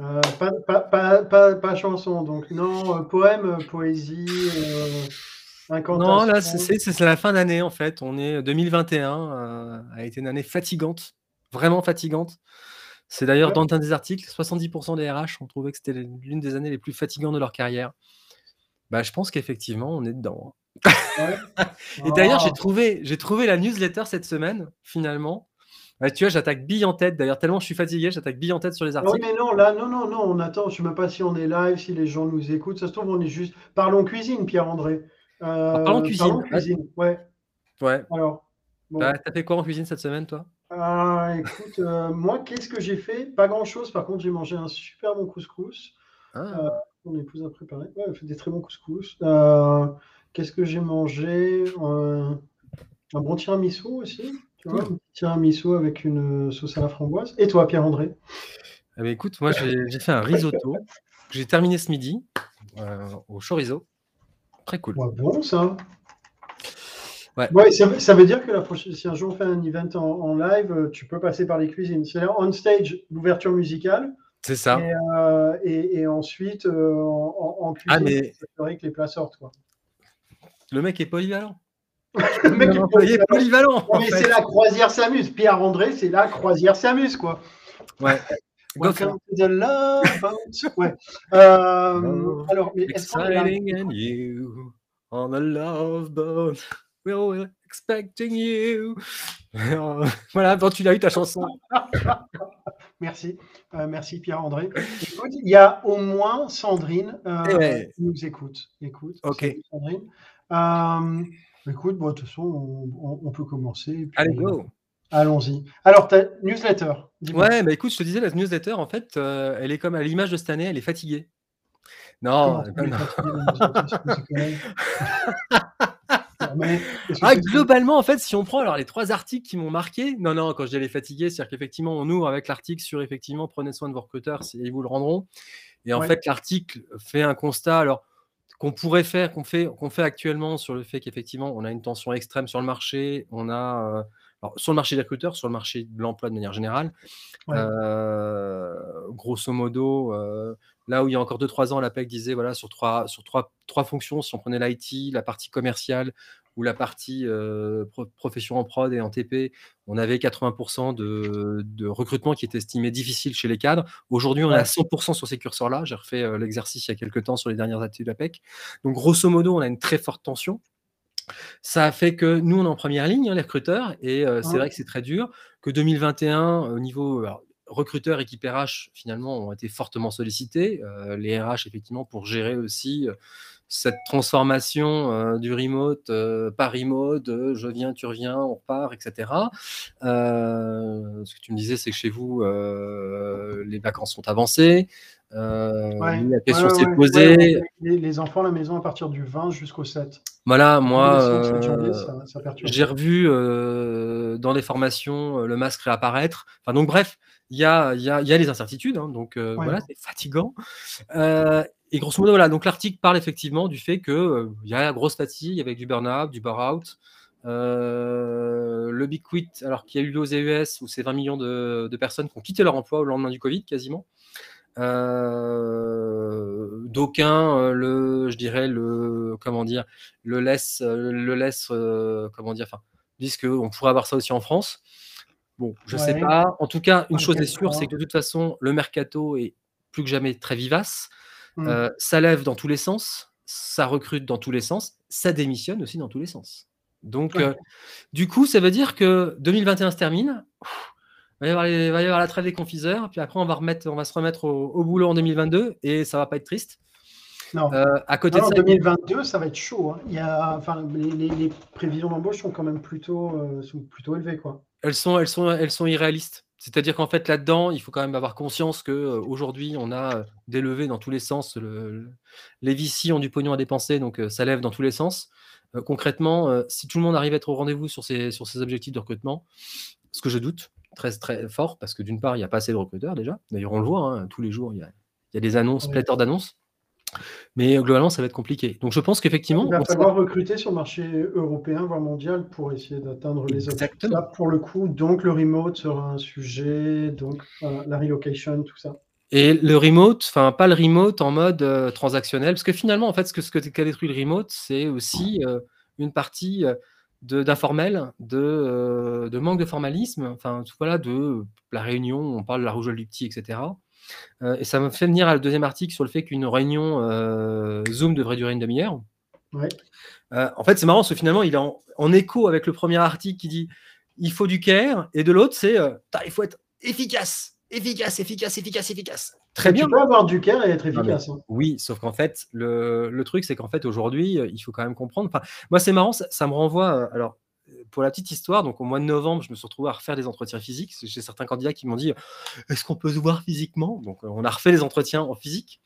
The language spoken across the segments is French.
Euh, pas, pas, pas, pas, pas chanson, donc non, euh, poème, euh, poésie, euh, Non, là, incantation. c'est la fin d'année en fait. On est 2021, euh, a été une année fatigante, vraiment fatigante. C'est d'ailleurs Ouais. dans un des articles, 70% des RH ont trouvé que c'était l'une des années les plus fatigantes de leur carrière. Bah, je pense qu'effectivement, on est dedans. hein. Ouais. Et d'ailleurs, j'ai Ah. trouvé, j'ai trouvé la newsletter cette semaine, finalement. Ouais, tu vois, j'attaque bille en tête. D'ailleurs, tellement je suis fatigué, j'attaque bille en tête sur les Ah articles. mais non, là, non, non, non, on attend. Je sais même pas si on est live, si les gens nous écoutent. Ça se trouve, on est juste. Parlons cuisine, Pierre-André. Alors, parlons Euh, cuisine. parlons cuisine, ouais. Ouais. Alors, bon. Bah, T'as fait quoi en cuisine cette semaine, toi? Ah, écoute, euh, moi, qu'est-ce que j'ai fait? Pas grand-chose. Par contre, j'ai mangé un super bon couscous. Ah, Euh, mon épouse a préparé. Ouais, elle fait des très bons couscous. Euh, qu'est-ce que j'ai mangé? Euh, un bon tiramisu aussi. Tu vois, Cool. Tiramisu avec une sauce à la framboise. Et toi, Pierre-André? Eh ben, écoute, moi j'ai fait un risotto que j'ai terminé ce midi euh, au chorizo. Très cool. Ouais, bon, ça. Ouais. Ouais, ça, veut- ça veut dire que la prochaine, si un jour on fait un event en, en live, euh, tu peux passer par les cuisines. C'est-à-dire on stage, l'ouverture musicale, C'est ça. et, euh, et, et ensuite euh, en, en- en cuisine, Ah, mais- c'est vrai que les plats sortent. Quoi. Le mec est polyvalent. Le mec Un est employé polyvalent. polyvalent. Non, en mais c'est la croisière s'amuse. Pierre-André, c'est la croisière s'amuse, quoi. Ouais. Welcome to the love boat. Ouais. Euh, Oh, alors, mais Exciting and you on a love boat. We're expecting you. voilà, bon, tu l'as eu ta chanson. Merci, Euh, merci Pierre-André. Écoute, il y a au moins Sandrine euh, Eh ouais. qui nous écoute. Écoute, Ok. Sandrine. Écoute, bon, de toute façon, on, peut commencer. et puis, Allez, go. Allons-y. Alors, ta newsletter. Ouais, bah écoute, je te disais, la newsletter, en fait, euh, elle est comme à l'image de cette année, elle est fatiguée. Non, les fatigués, les mais Ah, globalement, en fait, si on prend alors les trois articles qui m'ont marqué, non, non, quand je dis elle est fatiguée, c'est-à-dire qu'effectivement, on ouvre avec l'article sur effectivement, prenez soin de vos recruteurs, c'est- ils vous le rendront. Et en Ouais. fait, l'article fait un constat, alors qu'on pourrait faire, qu'on fait, qu'on fait actuellement sur le fait qu'effectivement, on a une tension extrême sur le marché, on a euh, alors, sur le marché des recruteurs, sur le marché de l'emploi de manière générale. Ouais. Euh, grosso modo, euh, là où il y a encore 2-3 ans, l'APEC disait voilà, sur trois, sur trois, trois fonctions, si on prenait l'IT, la partie commerciale ou la partie euh, pro- profession en prod et en TP, on avait 80% de, de recrutement qui était estimé difficile chez les cadres. Aujourd'hui, on est à 100% sur ces curseurs-là. J'ai refait euh, l'exercice il y a quelques temps sur les dernières études de l'APEC. Donc, grosso modo, on a une très forte tension. Ça a fait que nous, on est en première ligne, hein, les recruteurs, et euh, c'est Ouais. vrai que c'est très dur. Que 2021, au niveau alors, recruteurs, équipe RH, finalement, ont été fortement sollicités. Euh, les RH, effectivement, pour gérer aussi cette transformation euh, du remote, euh, par remote, euh, je viens, tu reviens, on repart, etc. Euh, ce que tu me disais, c'est que chez vous, les vacances sont avancées. Ouais. La question s'est ouais, posée. ouais, les, les enfants à la maison à partir du 20 jusqu'au 7. Voilà, moi, Le 7 janvier, ça, ça perturbe. j'ai revu dans les formations le masque réapparaître. Enfin, donc, bref, il y a, y, a, y a les incertitudes. hein, donc, euh, Ouais. voilà, c'est fatigant. Euh, et grosso modo, voilà. Donc, l'article parle effectivement du fait qu'il il y a la grosse fatigue avec du burn-out, du burn-out. Euh, le Big Quit, alors qu'il y a eu aux EUS, où c'est 20 millions de, de personnes qui ont quitté leur emploi au lendemain du Covid, quasiment. Euh, D'aucuns, euh, le, je dirais, le, comment dire, le laisse, euh, le laisse, euh, comment dire, enfin, disent qu'on pourrait avoir ça aussi en France. Bon, je sais Ouais. pas. En tout cas, une chose est sûre, c'est que de toute façon, le mercato est plus que jamais très vivace. Hmm. Euh, ça lève dans tous les sens, ça recrute dans tous les sens, ça démissionne aussi dans tous les sens. Donc, Ouais. euh, du coup, ça veut dire que 2021 se termine. Ouf, Il va y avoir, les- il va y avoir la trêve des confiseurs, puis après on va, remettre, on va se remettre au, au boulot en 2022 et ça va pas être triste. non. Euh, à côté de ça, 2022, ça va être chaud. hein. Il y a, enfin, les, les- les prévisions d'embauche sont quand même plutôt, euh, sont plutôt élevées. Quoi. elles sont, elles sont, elles sont irréalistes. C'est-à-dire qu'en fait, là-dedans, il faut quand même avoir conscience qu'aujourd'hui, on a des levées dans tous les sens. Le- le- les VC ont du pognon à dépenser, donc euh, ça lève dans tous les sens. Euh, concrètement, si tout le monde arrive à être au rendez-vous sur ces objectifs de recrutement, ce que je doute très, très fort, parce que d'une part, il n'y a pas assez de recruteurs déjà. D'ailleurs, on le voit, hein, tous les jours, il y a, il y a des annonces, Ouais. pléthore d'annonces. Mais euh, globalement, ça va être compliqué. Donc je pense qu'effectivement, Il va sera- falloir recruter sur le marché européen, voire mondial, pour essayer d'atteindre les objectifs. Là, pour le coup, donc le remote sera un sujet, donc euh, la relocation, tout ça. Et le remote, enfin pas le remote en mode euh, transactionnel, parce que finalement, en fait, ce que ce qu'a détruit le remote, c'est aussi euh, une partie de d'informel, de, de manque de formalisme, enfin voilà, de la réunion, on parle de la rougeole du petit, etc. et ça me fait venir à le deuxième article sur le fait qu'une réunion Zoom devrait durer une demi-heure. en fait, c'est marrant parce que finalement, il est en, en, écho avec le premier article qui dit il faut du care, et de l'autre, c'est il faut être efficace efficace, efficace, efficace, efficace. Très bien. Tu peux avoir du cœur et être efficace. Hein. Oui, sauf qu'en fait, le, le truc, c'est qu'en fait, aujourd'hui, euh, il faut quand même comprendre. Enfin, moi, c'est marrant, ça, me renvoie. Euh, alors, pour la petite histoire, donc au mois de novembre, je me suis retrouvé à refaire des entretiens physiques. J'ai certains candidats qui m'ont dit Est-ce qu'on peut se voir physiquement? Donc, euh, on a refait les entretiens en physique.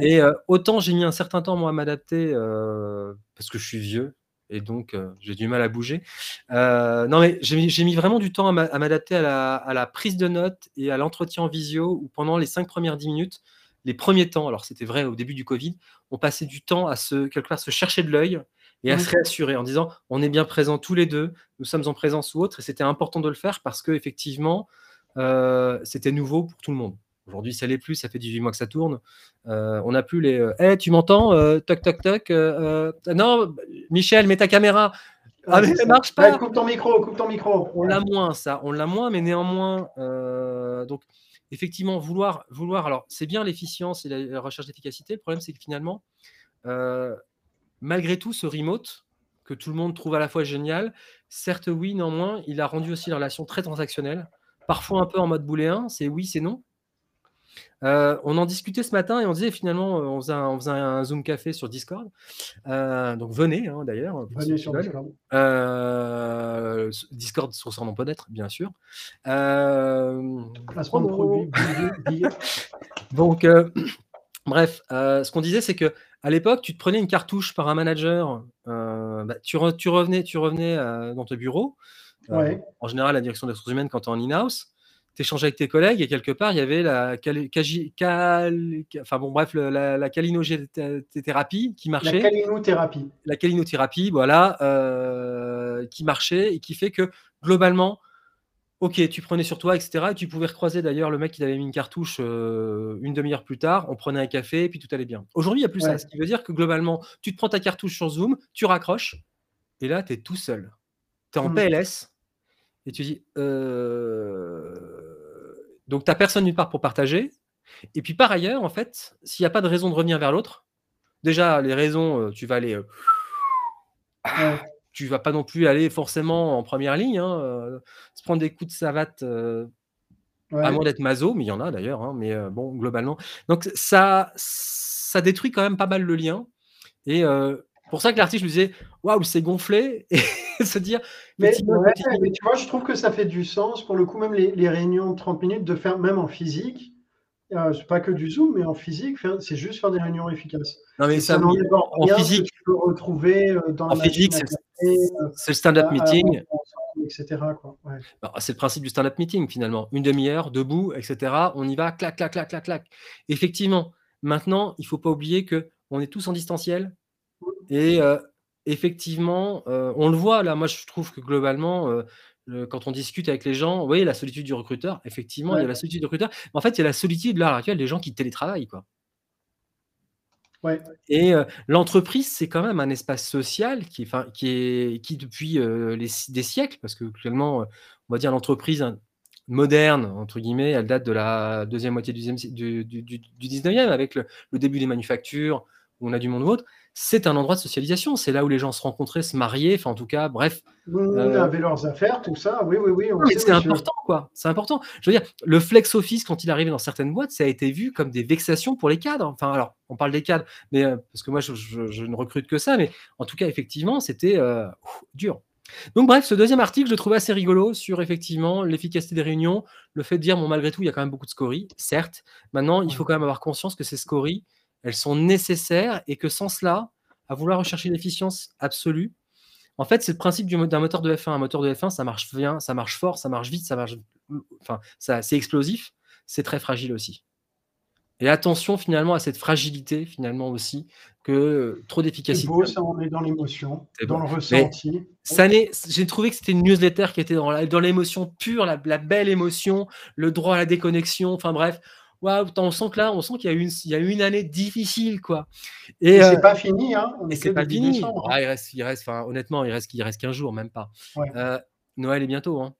Et autant j'ai mis un certain temps, moi, à m'adapter parce que je suis vieux, et donc euh, j'ai du mal à bouger. Euh, non, mais j'ai mis vraiment du temps à m'adapter à, la, prise de notes et à l'entretien en visio, où pendant les cinq premières dix minutes, les premiers temps, alors c'était vrai au début du Covid, on passait du temps à se, quelque part, se chercher de l'œil et à se réassurer en disant on est bien présents tous les deux, nous sommes en présence ou autre, et c'était important de le faire parce que effectivement, euh, c'était nouveau pour tout le monde. Aujourd'hui, ça l'est plus, ça fait 18 mois que ça tourne. Euh, on n'a plus les Hé, euh, tu m'entends euh, Toc, toc, toc. non, Michel, mets ta caméra. Ah, mais ça marche pas. coupe ton micro, coupe ton micro. On l'a moins, ça. On l'a moins, mais néanmoins. donc, effectivement, vouloir. vouloir alors, c'est bien l'efficience et la, recherche d'efficacité. Le problème, c'est que finalement, malgré tout, ce remote, que tout le monde trouve à la fois génial, certes, oui, néanmoins, il a rendu aussi la relation très transactionnelle. Parfois un peu en mode booléen, c'est oui, c'est non. Euh, on en discutait ce matin et on disait finalement, euh, on faisait un, Zoom café sur Discord. Euh, donc venez hein, d'ailleurs. Venez sur Discord. Discord sur son nom peut-être, bien sûr. Placement de produit. donc, bref, ce qu'on disait, c'est que à l'époque, tu te prenais une cartouche par un manager, bah, tu, revenais, tu revenais dans ton bureau. En général, la direction des ressources humaines quand tu es en in-house tu échangeais avec tes collègues et quelque part, il y avait la, enfin bon, bref, la, la calinothérapie qui marchait. La calinothérapie. La calinothérapie, voilà, euh, qui marchait et qui fait que globalement, ok, tu prenais sur toi, etc. Et tu pouvais recroiser d'ailleurs le mec qui avait mis une cartouche euh, une demi-heure plus tard, on prenait un café et puis tout allait bien. Aujourd'hui, il n'y a plus ça. Ce qui veut dire que globalement, tu te prends ta cartouche sur Zoom, tu raccroches et là, tu es tout seul. Tu es en mmh. PLS et tu dis. Euh donc, tu n'as personne d'une part pour partager. Et puis, par ailleurs, en fait, s'il n'y a pas de raison de revenir vers l'autre, déjà, les raisons, euh, tu vas aller. Euh, tu vas pas non plus aller forcément en première ligne. Hein, euh, se prendre des coups de savate, à moins d'être maso, mais il y en a d'ailleurs. Hein, mais bon, globalement. Donc, ça, ça détruit quand même pas mal le lien. Et pour ça que l'article, je me disais, waouh, c'est gonflé. Et se dire. Mais, tu vois, je trouve que ça fait du sens. Pour le coup, même les, réunions de 30 minutes, de faire même en physique. Euh, c'est pas que du Zoom, mais en physique, c'est juste faire des réunions efficaces. Non, mais ça, en, physique. Tu peux retrouver euh, dans en physique, c'est le stand-up euh, meeting. Etc. Bah, c'est le principe du stand-up meeting finalement. Une demi-heure, debout, etc. On y va, clac, clac, clac, clac, clac. Effectivement, maintenant, il ne faut pas oublier que on est tous en distanciel, et effectivement, on le voit là, moi je trouve que globalement, quand on discute avec les gens, oui, la solitude du recruteur, effectivement, il y a la solitude du recruteur. Mais en fait, il y a la solitude, là, à l'heure actuelle, des gens qui télétravaillent. Quoi. Ouais. Et l'entreprise, c'est quand même un espace social qui, enfin, qui, est, qui depuis les, des siècles, parce que actuellement, on va dire l'entreprise hein, moderne, entre guillemets, elle date de la deuxième moitié du, du, du, du 19e, avec le, le, début des manufactures, où on a du monde ou autre c'est un endroit de socialisation. C'est là où les gens se rencontraient, se mariaient, enfin en tout cas, bref. Euh, avaient leurs affaires, tout ça. Oui, oui, oui. C'est important, quoi. C'est important. Je veux dire, le flex office, quand il arrivait dans certaines boîtes, ça a été vu comme des vexations pour les cadres. Enfin, alors, on parle des cadres, mais euh, parce que moi, je, ne recrute que ça, mais en tout cas, effectivement, c'était euh, dur. Donc bref, ce deuxième article, je le trouve assez rigolo sur effectivement l'efficacité des réunions, le fait de dire, bon, malgré tout, il y a quand même beaucoup de scories, certes. Maintenant, il faut quand même avoir conscience que ces scories, elles sont nécessaires et que sans cela, à vouloir rechercher l'efficience absolue, en fait, c'est le principe d'un moteur de F1. Un moteur de F1, ça marche bien, ça marche fort, ça marche vite, ça marche. Enfin, c'est explosif, c'est très fragile aussi. Et attention finalement à cette fragilité finalement aussi que trop d'efficacité. C'est beau, ça on est dans l'émotion, dans le ressenti. J'ai trouvé que c'était une newsletter qui était dans l'émotion pure, la, belle émotion, le droit à la déconnexion. Enfin bref, on sent que là, on sent qu'il y a eu une, il y a une année difficile, quoi. Et, c'est pas fini, hein. et c'est pas fini. Hein. Ah, il reste, il reste, honnêtement, il reste, il reste 15 jours, même pas. Noël est bientôt, hein.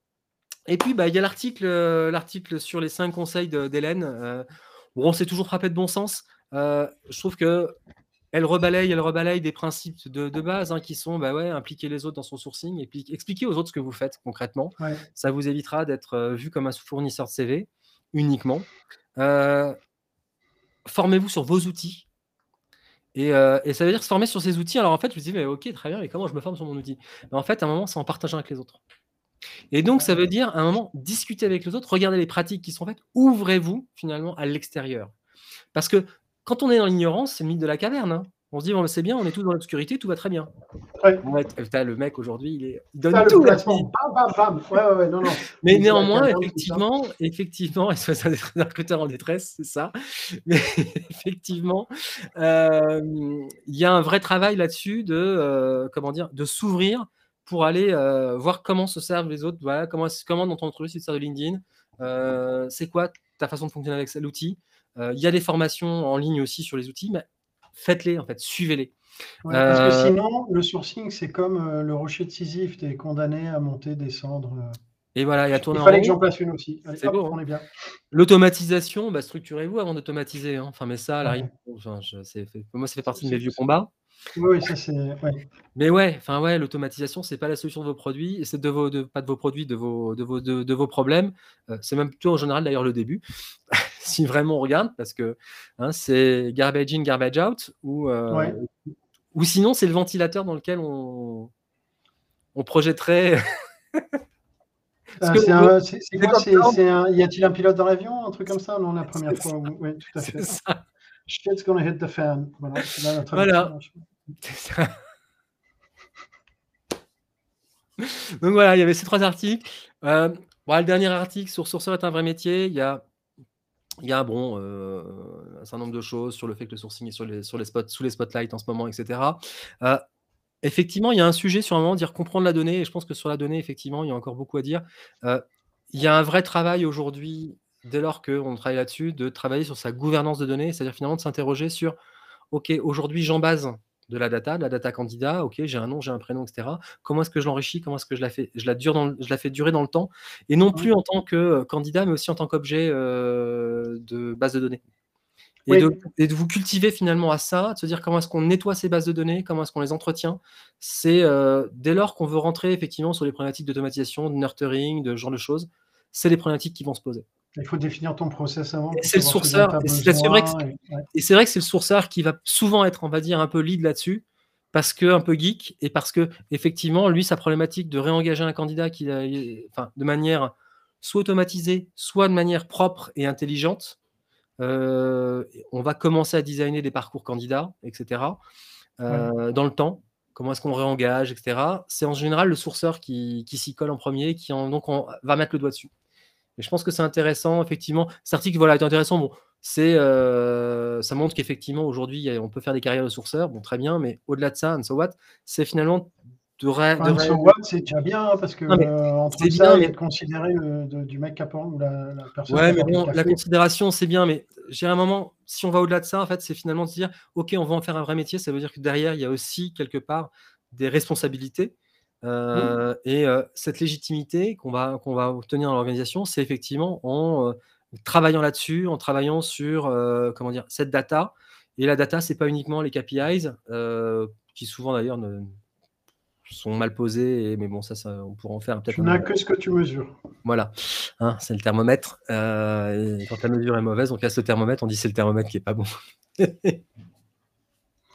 Et puis, bah, il y a l'article, l'article sur les cinq conseils d'Hélène. bon, on s'est toujours frappé de bon sens. je trouve que elle rebalaye, elle rebalaye des principes de, base hein, qui sont bah ouais, impliquer les autres dans son sourcing et puis expliquer aux autres ce que vous faites concrètement. Ça vous évitera d'être euh, vu comme un fournisseur de CV uniquement. Euh, formez-vous sur vos outils. Euh, et, ça veut dire se former sur ces outils. Alors en fait, je me dis, mais ok, très bien, mais comment je me forme sur mon outil? Mais En fait, à un moment, c'est en partageant avec les autres. Et donc, ça veut dire, à un moment, discuter avec les autres, regardez les pratiques qui sont faites, ouvrez-vous finalement à l'extérieur. Parce que quand on est dans l'ignorance, c'est le mythe de la caverne. Hein. On se dit, bon, c'est bien, on est tous dans l'obscurité, tout va très bien. Ouais. le mec aujourd'hui, il, est... il donne tout. Mais néanmoins, effectivement, effectivement, et c'est un recruteur en détresse, c'est ça. Mais effectivement, euh, il y a un vrai travail là-dessus de, euh, comment dire, de s'ouvrir pour aller euh, voir comment se servent les autres. Voilà, comment, comment dans ton entreprise tu te sers de LinkedIn. c'est quoi ta façon de fonctionner avec l'outil? Euh, il y a des formations en ligne aussi sur les outils, mais faites-les, en fait, suivez-les. parce que euh, sinon, le sourcing, c'est comme euh, le rocher de Sisyphe, tu es condamné à monter, descendre. Et voilà, il y a tourner Il fallait que j'en place une aussi. C'est bon. Hein. On est bien. L'automatisation, bah, structurez-vous avant d'automatiser. Hein. Enfin, mais ça, la enfin, moi, ça fait partie de mes vieux combats. Oui, ça c'est. Mais ouais, enfin ouais, l'automatisation, c'est pas la solution de vos produits, c'est de vos, de, pas de vos produits, de vos, de vos, de, vos problèmes. c'est même plutôt en général d'ailleurs le début si vraiment on regarde, parce que hein, c'est garbage in, garbage out, ou, euh, ou sinon c'est le ventilateur dans lequel on, on projetterait. C'est quoi c'est, un... Y a-t-il un pilote dans l'avion Un truc comme ça Non, la première fois. Oui, tout à fait. Ça. Shit's gonna hit the fan. Voilà. voilà. Donc voilà, il y avait ces trois articles. Euh, le dernier article sur Sourceur est un vrai métier. Il y a il y a bon, euh, un certain nombre de choses sur le fait que le sourcing est sur les, spots, sous les spotlights en ce moment, etc. Euh, effectivement, il y a un sujet sur un moment, dire comprendre la donnée, et je pense que sur la donnée, effectivement, il y a encore beaucoup à dire. Euh, il y a un vrai travail aujourd'hui, dès lors qu'on travaille là-dessus, de travailler sur sa gouvernance de données, c'est-à-dire finalement de s'interroger sur, OK, aujourd'hui, j'en base de la data, de la data candidat, ok, j'ai un nom, j'ai un prénom, etc. Comment est-ce que je l'enrichis? Comment est-ce que je la fais? Je la, dure dans, je la fais durer dans le temps Et non plus en tant que euh, candidat, mais aussi en tant qu'objet euh, de base de données. Et, de, vous cultiver finalement à ça, de se dire comment est-ce qu'on nettoie ces bases de données, comment est-ce qu'on les entretient. C'est euh, dès lors qu'on veut rentrer effectivement sur les problématiques d'automatisation, de nurturing, de ce genre de choses, c'est les problématiques qui vont se poser. Il faut définir ton process avant. C'est le sourceur. Et c'est vrai, que c'est le sourceur qui va souvent être, on va dire, un peu lead là-dessus, parce que un peu geek, et parce que effectivement, lui, sa problématique de réengager un candidat qui, enfin, de manière soit automatisée, soit de manière propre et intelligente. Euh, on va commencer à designer des parcours candidats, etc. Euh, dans le temps. Comment est-ce qu'on réengage, etc. C'est en général le sourceur qui, s'y colle en premier, qui en, donc on va mettre le doigt dessus. Et je pense que c'est intéressant, effectivement. Cet article voilà, est intéressant. Bon, c'est, euh, ça montre qu'effectivement, aujourd'hui, on peut faire des carrières de sourceurs. Bon, très bien, mais au-delà de ça, and so what, c'est finalement de, ré, de so what, c'est déjà bien, hein, parce que euh, entre ça bien, et considérer le, du mec capant ou la, la personne. Ouais, mais bon, la considération, c'est bien, mais j'ai un moment, si on va au-delà de ça, en fait, c'est finalement de se dire, OK, on va en faire un vrai métier. Ça veut dire que derrière, il y a aussi quelque part des responsabilités. Mmh. Euh, et euh, cette légitimité qu'on va, qu'on va obtenir dans l'organisation, c'est effectivement en euh, travaillant là-dessus, en travaillant sur comment dire, cette data. Et la data, c'est pas uniquement les KPIs, qui souvent d'ailleurs sont mal posés, mais bon, ça, ça on pourra en faire peut-être. Tu n'as que ce que tu mesures. Voilà, hein, c'est le thermomètre. et quand la mesure est mauvaise, on casse le thermomètre, on dit c'est le thermomètre qui est pas bon.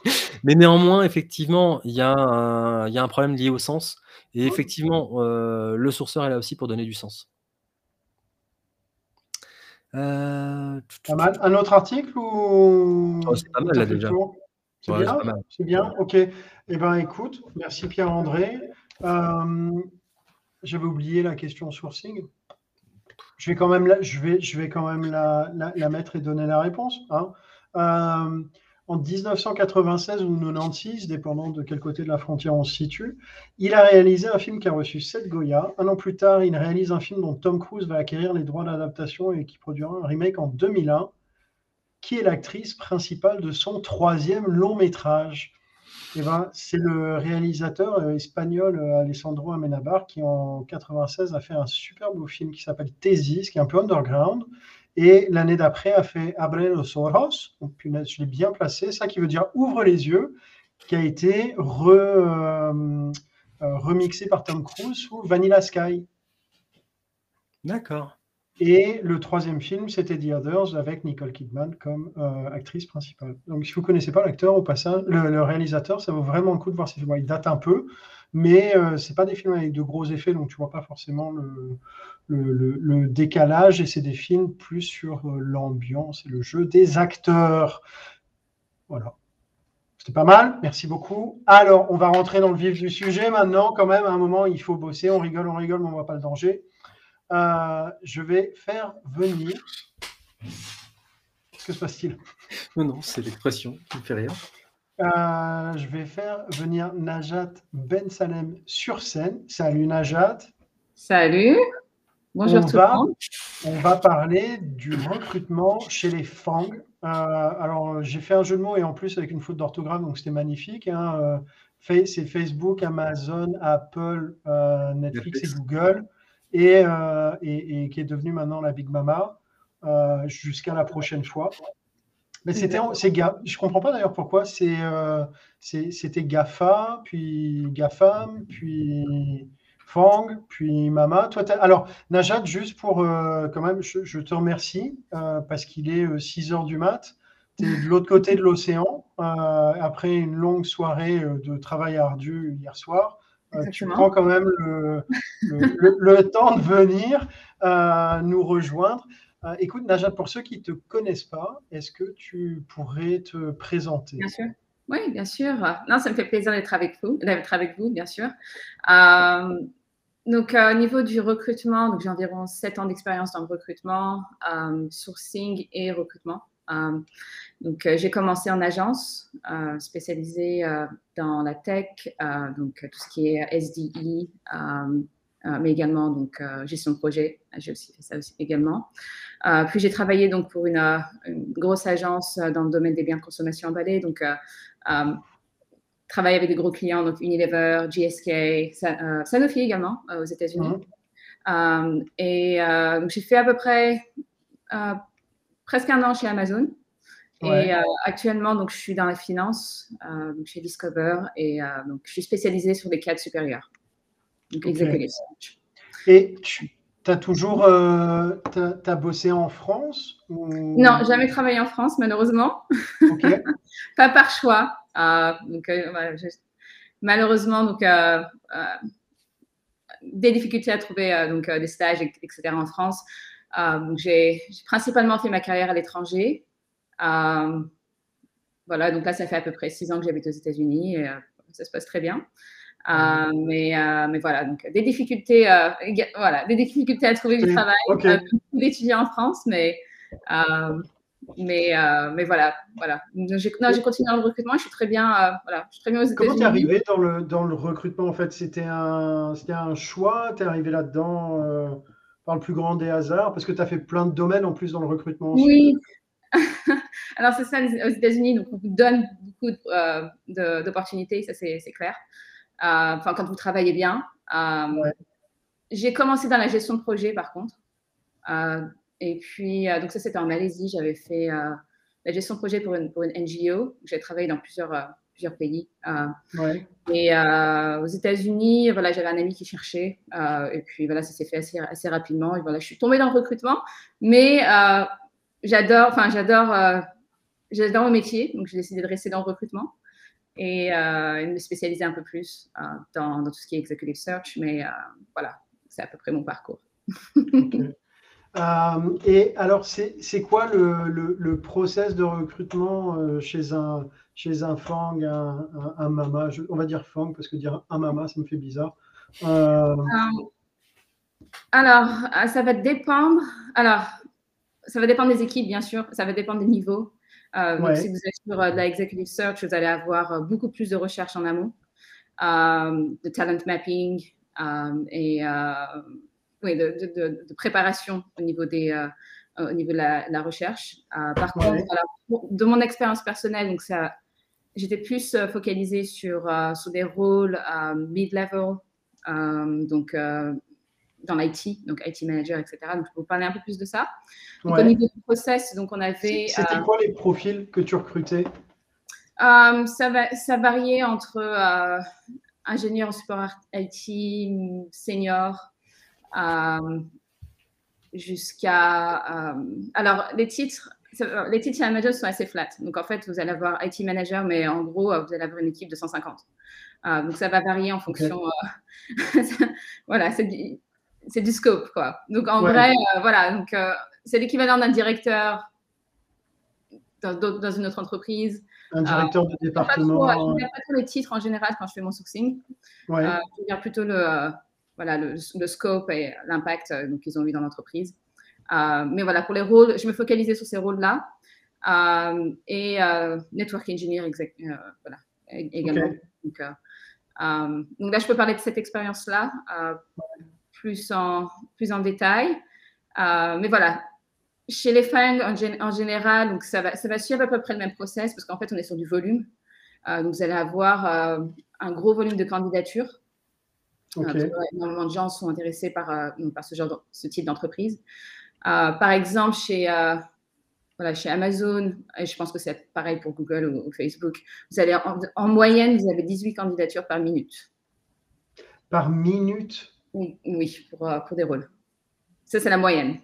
Mais néanmoins, effectivement, il y, a un, problème lié au sens. Et effectivement, euh, le sourceur est là aussi pour donner du sens. Euh, un autre article ou oh, C'est pas mal là déjà. C'est bien, c'est bien. Ok. Eh ben, écoute, merci Pierre-André. Euh, j'avais oublié la question sourcing. Je vais quand même la, je vais, je vais quand même la, mettre et donner la réponse. Hein en 1996 ou 96, dépendant de quel côté de la frontière on se situe, il a réalisé un film qui a reçu 7 Goya. Un an plus tard, il réalise un film dont Tom Cruise va acquérir les droits d'adaptation et qui produira un remake en 2001. qui est l'actrice principale de son troisième long métrage? Eh ben, C'est le réalisateur euh, espagnol euh, Alessandro Amenabar qui en 96 a fait un super beau film qui s'appelle Thesis, qui est un peu underground. Et l'année d'après a fait Abre los ojos, donc je l'ai bien placé, ça qui veut dire ouvre les yeux, qui a été re, remixé par Tom Cruise sous Vanilla Sky. D'accord. Et le troisième film, c'était The Others avec Nicole Kidman comme euh, actrice principale. Donc, si vous ne connaissez pas l'acteur, au passage, le, réalisateur, ça vaut vraiment le coup de voir ces films. Il date un peu, mais euh, ce n'est pas des films avec de gros effets, donc tu ne vois pas forcément le, le, décalage. Et c'est des films plus sur euh, l'ambiance et le jeu des acteurs. Voilà. C'était pas mal, merci beaucoup. Alors, on va rentrer dans le vif du sujet maintenant. Quand même, à un moment, il faut bosser. On rigole, on rigole, mais on ne voit pas le danger. Euh, je vais faire venir. Que se passe-t-il? Non, non, c'est l'expression qui me fait rire. Euh, je vais faire venir Najat Ben Salem sur scène. Salut Najat. Salut. Bonjour on tout le monde. On va parler du recrutement chez les FANG. Euh, alors, j'ai fait un jeu de mots et en plus avec une faute d'orthographe, donc c'était magnifique. Hein. c'est Facebook, Amazon, Apple, Netflix et Google. Euh, et, qui est devenue maintenant la Big Mama euh, jusqu'à la prochaine fois. Mais c'était, c'est je comprends pas d'ailleurs pourquoi. C'est, euh, c'était Gafa, puis Gafam, puis Fang, puis Mama. Toi, alors Najat, juste pour quand même, je, te remercie parce qu'il est 6 heures du mat. Tu es de l'autre côté de l'océan après une longue soirée de travail ardu hier soir. Euh, tu prends quand même le, temps de venir euh, nous rejoindre. Euh, écoute, Najat, pour ceux qui ne te connaissent pas, est-ce que tu pourrais te présenter? Bien sûr. Oui, bien sûr. Non, ça me fait plaisir d'être avec vous, d'être avec vous, bien sûr. donc, au niveau du recrutement, j'ai environ 7 ans d'expérience dans le recrutement, sourcing et recrutement. Euh, donc, euh, j'ai commencé en agence euh, spécialisée dans la tech, donc tout ce qui est SDI, mais également donc gestion de projet. J'ai aussi fait ça aussi également. puis j'ai travaillé donc pour une, grosse agence dans le domaine des biens de consommation emballés, donc travailler avec des gros clients, donc Unilever, GSK, Sanofi également aux États-Unis. Mmh. et j'ai fait à peu près presque un an chez Amazon. Et euh, actuellement, donc, je suis dans la finance euh, chez Discover et euh, donc, je suis spécialisée sur les cadres supérieurs. Et tu as toujours as, bossé en France Non, jamais travaillé en France, malheureusement. Pas par choix. donc, malheureusement, donc, des difficultés à trouver donc, des stages, etc. en France. Euh, j'ai principalement fait ma carrière à l'étranger. Euh, voilà, donc là, ça fait à peu près six ans que j'habite aux États-Unis et euh, ça se passe très bien. Mais, mais, voilà, donc des difficultés, voilà, des difficultés à trouver du travail. Okay. d'étudier en France, mais, mais, mais voilà, voilà. J'ai continué dans le recrutement, je suis très bien, voilà, je suis très bien aux États-Unis. Comment tu es arrivé dans le, dans le recrutement en fait? C'était un, un choix? Tu es arrivé là-dedans par le plus grand des hasards? Parce que tu as fait plein de domaines en plus dans le recrutement. Oui. Alors, c'est ça, aux États-Unis, donc on vous donne beaucoup euh, d'opportunités, ça c'est clair. Euh, enfin, quand vous travaillez bien. Euh, j'ai commencé dans la gestion de projet, par contre. et puis, donc ça, c'était en Malaisie. J'avais fait la gestion de projet pour une, pour une NGO. J'ai travaillé dans plusieurs plusieurs pays. Euh, et euh, aux États-Unis, voilà, j'avais un ami qui cherchait, euh, et puis voilà, ça s'est fait assez, assez, rapidement. Et voilà, je suis tombée dans le recrutement, mais j'adore, enfin j'adore, j'adore mon métier, donc j'ai décidé de rester dans le recrutement et, me spécialiser un peu plus dans, dans, tout ce qui est executive search. Mais voilà, c'est à peu près mon parcours. et alors, c'est quoi le, le, le, process de recrutement chez un, chez un Fang, un, Mama? on va dire Fang parce que dire un Mama, ça me fait bizarre. Euh, euh, alors, euh, ça va dépendre. Alors, ça va dépendre des équipes, bien sûr. Ça va dépendre des niveaux. Si vous êtes sur de la executive search, vous allez avoir beaucoup plus de recherche en amont, de talent mapping et oui, de, préparation au niveau des, au niveau de la, recherche. par contre, de mon expérience personnelle, donc ça, j'étais plus focalisée sur, sur des rôles mid-level, donc dans l'IT, donc IT manager, etc. Donc, je peux vous parler un peu plus de ça. Donc, Au niveau du process, donc on avait. C'était quoi les profils que tu recrutais? Ça, va, ça variait entre ingénieur en support IT, senior, euh, jusqu'à. Euh, alors, les titres, les titres manager sont assez flat. Donc, en fait, vous allez avoir IT manager, mais en gros, vous allez avoir une équipe de 150. Euh, donc, ça va varier en fonction. voilà, c'est du, du, scope, quoi. Donc, en vrai, voilà, donc c'est l'équivalent d'un directeur dans, dans, une autre entreprise. Un directeur de département. Je ne regarde pas trop les titres en général quand je fais mon sourcing. Ouais. Euh, je regarde plutôt le, euh, voilà, le, scope et l'impact euh, qu'ils ont eu dans l'entreprise. mais voilà, pour les rôles, je me focalisais sur ces rôles-là. et network engineer voilà, également. Donc, donc, là, je peux parler de cette expérience-là plus, en, plus en détail. mais voilà, chez les FANG, en, général, donc ça, va, ça va suivre à peu près le même process parce qu'en fait, on est sur du volume. Euh, donc, vous allez avoir euh, un gros volume de candidatures. Euh, énormément de gens sont intéressés par, par ce, genre ce type d'entreprise. par exemple, chez, voilà, chez Amazon, et je pense que c'est pareil pour Google ou, Facebook, vous allez en, moyenne, vous avez 18 candidatures par minute. Par minute? Oui, pour, pour des rôles. Ça, c'est la moyenne.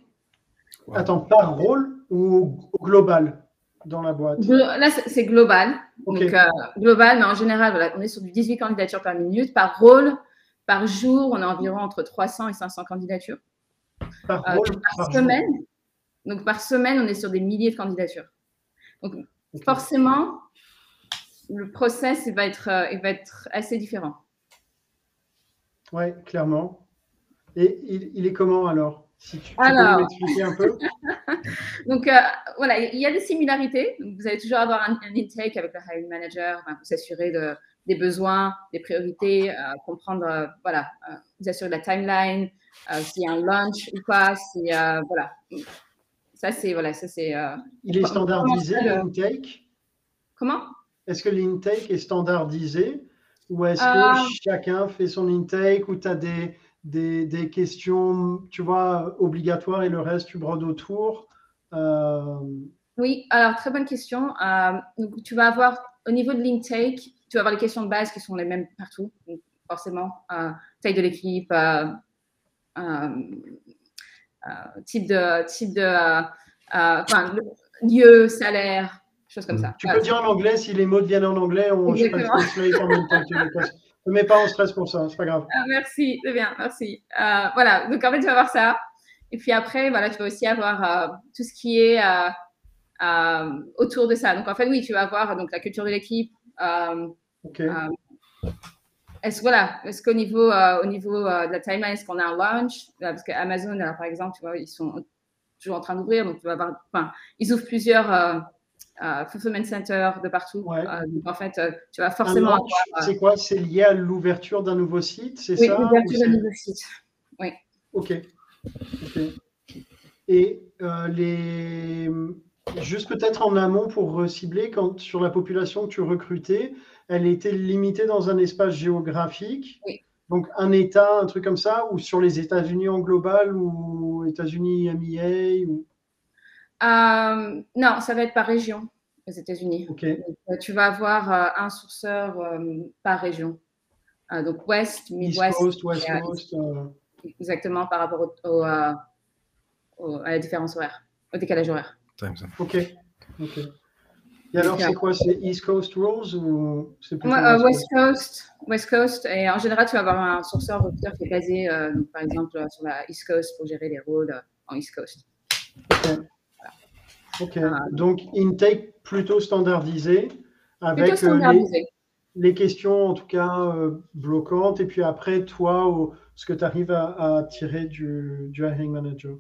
Attends, par rôle ou global dans la boîte? Là, c'est global. Donc, euh, global, mais en général, on est sur du 18 candidatures par minute. Par rôle, par jour, on a environ entre 300 et 500 candidatures. Par, euh, rôle, par, semaine. Donc, par semaine, on est sur des milliers de candidatures. Donc, forcément, le process il va, être, euh, il va être assez différent. Oui, clairement. Et il est comment alors? Si tu, Alors... peux m'expliquer un peu? Donc, euh, voilà, il y a des similarités. vous allez toujours avoir un, intake avec le hiring manager, vous s'assurer de, des besoins, des priorités, euh, comprendre, euh, voilà, vous assurer de la timeline, s'il y a un lunch ou pas, si, voilà. Ça, c'est, voilà, ça, c'est. il est standardisé, l'intake Comment? Est-ce que l'intake est standardisé? Ou est-ce que chacun fait son intake ou tu as des des, questions, tu vois, obligatoires et le reste, tu brodes autour euh, Oui, alors très bonne question. Euh, tu vas avoir, au niveau de l'intake, tu vas avoir les questions de base qui sont les mêmes partout, forcément. Euh, taille de l'équipe, type de, type de enfin, lieu, salaire, choses comme ça. Tu peux dire en anglais, si les mots viennent en anglais, on, je en même temps. Ne mets pas en stress pour ça, c'est pas grave. Ah, merci, c'est bien, merci. Euh, voilà, donc en fait, tu vas voir ça. Et puis après, voilà, tu vas aussi avoir euh, tout ce qui est euh, autour de ça. Donc en fait, oui, tu vas avoir donc, la culture de l'équipe. ok. est-ce voilà, est-ce qu'au niveau, au niveau de la timeline, est-ce qu'on a un launch? Parce qu'Amazon, par exemple, tu vois, ils sont toujours en train d'ouvrir, donc tu vas avoir, enfin, ils ouvrent plusieurs fulfillment center de partout. Euh, donc en fait, euh, tu vas forcément. Euh, c'est quoi? C'est lié à l'ouverture d'un nouveau site, c'est oui, ça? l'ouverture d'un nouveau site. Oui. Ok. Et les juste peut-être en amont pour recibler, quand sur la population que tu recrutais, elle était limitée dans un espace géographique. Oui. Donc un État, un truc comme ça, ou sur les États-Unis en global, ou États-Unis MEA ou... Euh, non, ça va être par région aux États-Unis. Euh, tu vas avoir euh, un sourceur par région. donc West, Midwest. East Coast, West Coast. Exactement par rapport au, à la différence horaire, au décalage horaire. Ok. ok. Et alors, c'est quoi C'est East Coast Rules ou c'est plutôt West Coast? West Coast. Et en général, tu vas avoir un sourceur recruteur qui est basé, par exemple, sur la East Coast pour gérer les rôles en East Coast. Ok, donc intake plutôt standardisé avec euh, Les, questions en tout cas euh, bloquantes et puis après toi ce que tu arrives à, tirer du, du, hiring manager.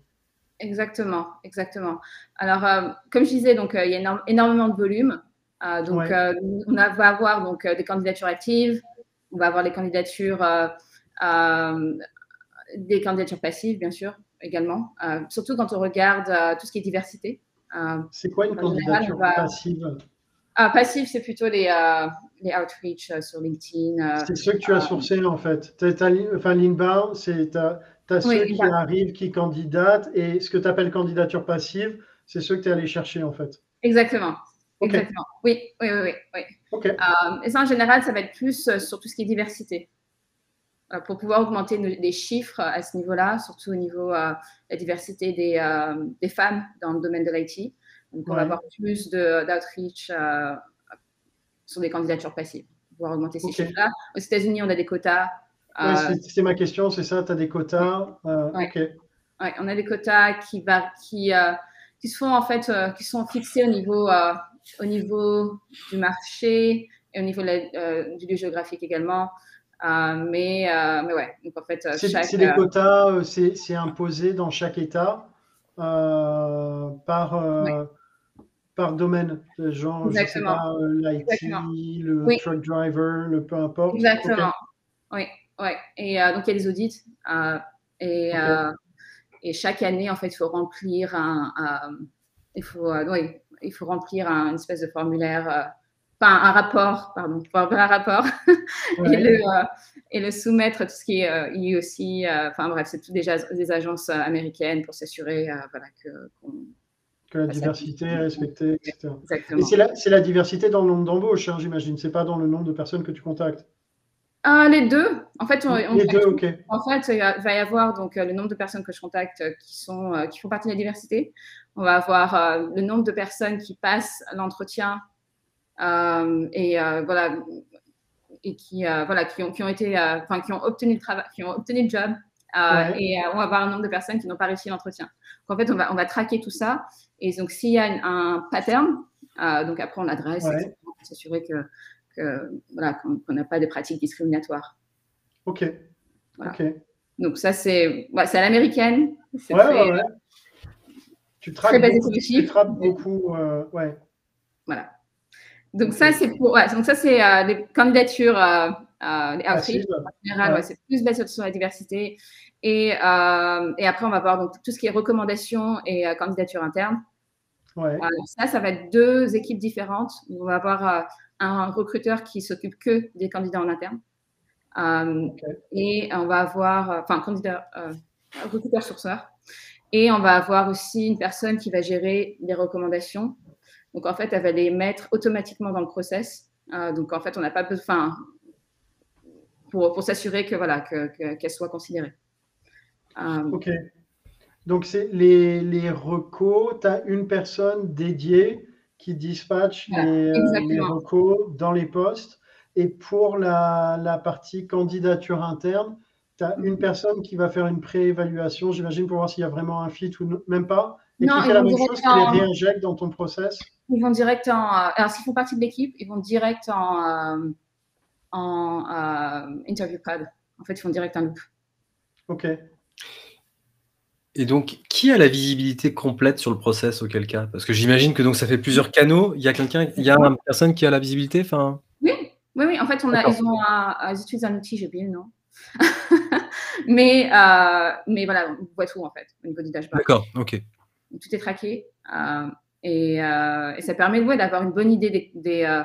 Exactement, exactement. Alors euh, comme je disais, donc il y a énormément de volume. donc on va avoir donc des candidatures actives, on va avoir les candidatures, des candidatures passives bien sûr, également, surtout quand on regarde tout ce qui est diversité. C'est quoi une candidature passive Passive, c'est plutôt les, les outreach sur LinkedIn. c'est ceux que tu as sourcés en fait. enfin, l'inbound, c'est tu as, ceux qui arrivent, qui candidatent, et ce que tu appelles candidature passive, c'est ceux que tu es allé chercher en fait. Exactement. Exactement. Oui, oui, oui. oui, et ça, en général, ça va être plus sur tout ce qui est diversité. Euh, pour pouvoir augmenter les chiffres à ce niveau-là, surtout au niveau de euh, la diversité des, euh, des, femmes dans le domaine de l'IT. Donc, on va avoir plus d'outreach sur des candidatures passives, pour pouvoir augmenter ces chiffres-là. Aux États-Unis, on a des quotas. c'est ma question, c'est ça, tu as des quotas ouais. on a des quotas qui, va, qui, qui, se font, en fait, qui sont fixés au niveau, au niveau du marché et au niveau du lieu géographique également. Euh, mais, euh, mais ouais, donc en fait, euh, c'est des quotas, c'est imposé dans chaque État par, par domaine, genre, Exactement. l'IT, le truck driver, le peu importe. Exactement. Oui, ouais. Et donc, il y a des audits. et, et chaque année, en fait, il faut remplir un, il faut, oui, il faut remplir un, une espèce de formulaire enfin un rapport, pardon, un rapport et, le, euh, et, le, soumettre tout ce qui est euh, aussi, euh, enfin bref, c'est tout déjà des agences américaines pour s'assurer voilà, que, que la diversité est respectée, etc. Exactement. Et c'est la, la, diversité dans le nombre d'embauches, hein, j'imagine, c'est pas dans le nombre de personnes que tu contactes. les deux. En fait, on, les deux, ok. En fait, il va y avoir donc le nombre de personnes que je contacte qui sont qui font partie de la diversité. On va avoir le nombre de personnes qui passent l'entretien euh, et euh, voilà, et qui, euh, voilà, qui, ont, qui ont été, enfin, qui ont obtenu le travail, qui ont obtenu le job. Et on va avoir un nombre de personnes qui n'ont pas réussi l'entretien. En fait, on va, on va traquer tout ça. Et donc, s'il y a un pattern, donc après, on adresse pour s'assurer que, que voilà, qu'on n'a pas de pratiques discriminatoires. Ok. ok. Donc, ça, c'est c'est à l'américaine. Ouais, très, ouais, Tu traques beaucoup, tu traques beaucoup ouais. Voilà. Donc ça, c'est pour, donc ça, c'est euh, des candidatures euh, euh, En général, c'est plus basé sur la diversité. Et, et, après, on va voir donc, tout ce qui est recommandations et candidatures internes. Ouais. ça, ça va être deux équipes différentes. On va avoir un recruteur qui s'occupe que des candidats en interne. Et on va avoir, enfin, candidat, recruteur sourceur. Et on va avoir aussi une personne qui va gérer les recommandations donc, en fait, elle va les mettre automatiquement dans le process. Euh, donc, en fait, on n'a pas besoin, pour, pour s'assurer que voilà, qu'elle que, soit considérée. Euh, ok. Donc, c'est les, les recos, tu as une personne dédiée qui dispatche les, euh, les, recos dans les postes. Et pour la, la partie candidature interne, tu as une personne qui va faire une préévaluation, j'imagine, pour voir s'il y a vraiment un fit ou même pas. Et qui fait la même chose, qui les réinjecte dans ton process ils vont direct en. Euh, alors, s'ils font partie de l'équipe, ils vont direct en, euh, en euh, interview pad. En fait, ils font direct un loop. OK. Et donc, qui a la visibilité complète sur le process auquel cas? Parce que j'imagine que donc ça fait plusieurs canaux. Il y a quelqu'un, il y a une personne qui a la visibilité. Enfin? Oui, oui, oui. En fait, on a, ils, ont, ils utilisent un outil, j'ai oublié le nom. mais, mais voilà, on voit tout en fait au niveau du dashboard. D'accord, ok. Tout est traqué. Euh, et, ça permet d'avoir une bonne idée des, euh,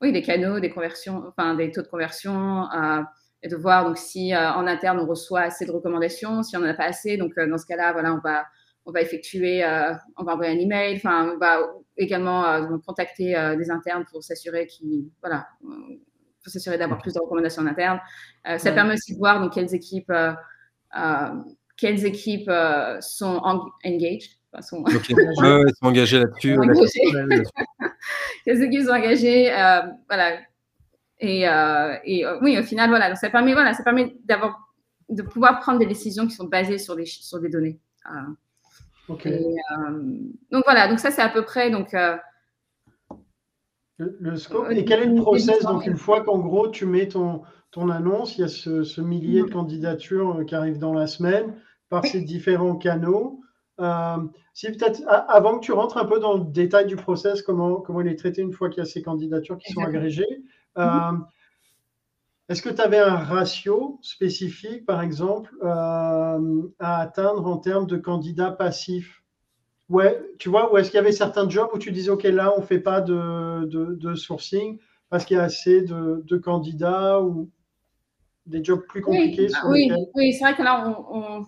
oui, des canaux, des conversions, enfin des taux de conversion, euh, et de voir donc si en interne on reçoit assez de recommandations, si on n'en a pas assez. Donc dans ce cas-là, voilà, on va on va effectuer, on va envoyer un email, enfin on va également contacter des internes pour s'assurer qu'ils voilà, pour s'assurer d'avoir plus de recommandations en interne. ça permet aussi de voir donc quelles équipes quelles équipes sont engaged sont, ils sont engagés là-dessus. Les équipes sont engagées, euh, voilà. Et, euh, et euh, oui, au final, voilà, donc ça permet, voilà, ça permet d'avoir, de pouvoir prendre des décisions qui sont basées sur des, sur des données. donc voilà, donc ça c'est à peu près donc. Le, scope. Et quel est le process? Donc une fois qu'en gros tu mets ton, ton annonce, il y a ce, ce millier de mm. candidatures qui arrivent dans la semaine par ces différents canaux. Euh, si peut-être avant que tu rentres un peu dans le détail du process, comment, comment il est traité une fois qu'il y a ces candidatures qui sont agrégées, euh, est-ce que tu avais un ratio spécifique, par exemple, euh, à atteindre en termes de candidats passifs? Ouais, tu vois, ou est-ce qu'il y avait certains jobs où tu disais, OK, là, on ne fait pas de, sourcing parce qu'il y a assez de, candidats ou des jobs plus compliqués Oui, oui, c'est vrai que là, on,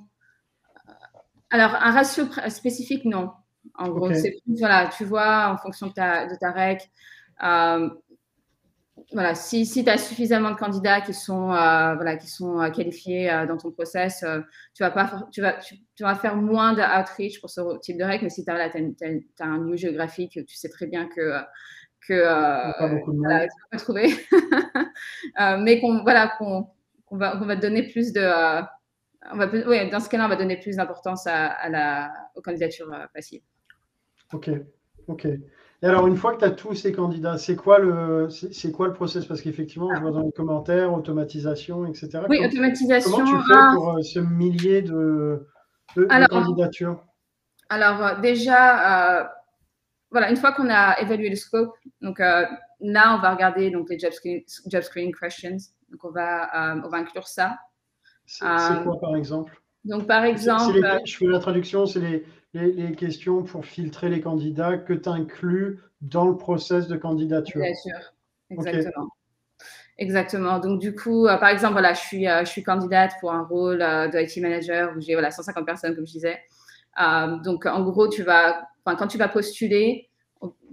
Alors, un ratio spécifique, non. En gros, c'est voilà, tu vois, en fonction de ta, de ta rec, euh, voilà, si, si tu as suffisamment de candidats qui sont, euh, voilà, qui sont euh, qualifiés dans ton process, tu, vas pas, tu, vas, tu, vas faire moins de outreach pour ce type de règles, mais si tu as, un lieu géographique, tu sais très bien que, que voilà, tu vas pas trouver. mais qu'on voilà, qu'on va, va, te donner plus de. On va, oui, dans ce cas-là, on va donner plus d'importance à, à, la, aux candidatures passives. Ok, ok. Et alors, une fois que tu as tous ces candidats, c'est quoi le, c'est, quoi le process? Parce qu'effectivement, je vois dans les commentaires, automatisation, etc. Oui, automatisation. Comment tu fais ah. pour euh, ce millier de, candidatures? Alors, euh, déjà, euh, voilà, une fois qu'on a évalué le scope, donc là, on va regarder donc, les job, screening questions. Donc, on va, on va inclure ça. C'est, quoi, par exemple? donc, par exemple. je fais la traduction, c'est les, les, questions pour filtrer les candidats que tu inclus dans le process de candidature. Bien sûr, exactement. Exactement. Donc, du coup, euh, par exemple, voilà, je suis, euh, je suis candidate pour un rôle euh, de IT manager où j'ai voilà, 150 personnes, comme je disais. donc, en gros, tu vas, quand tu vas postuler,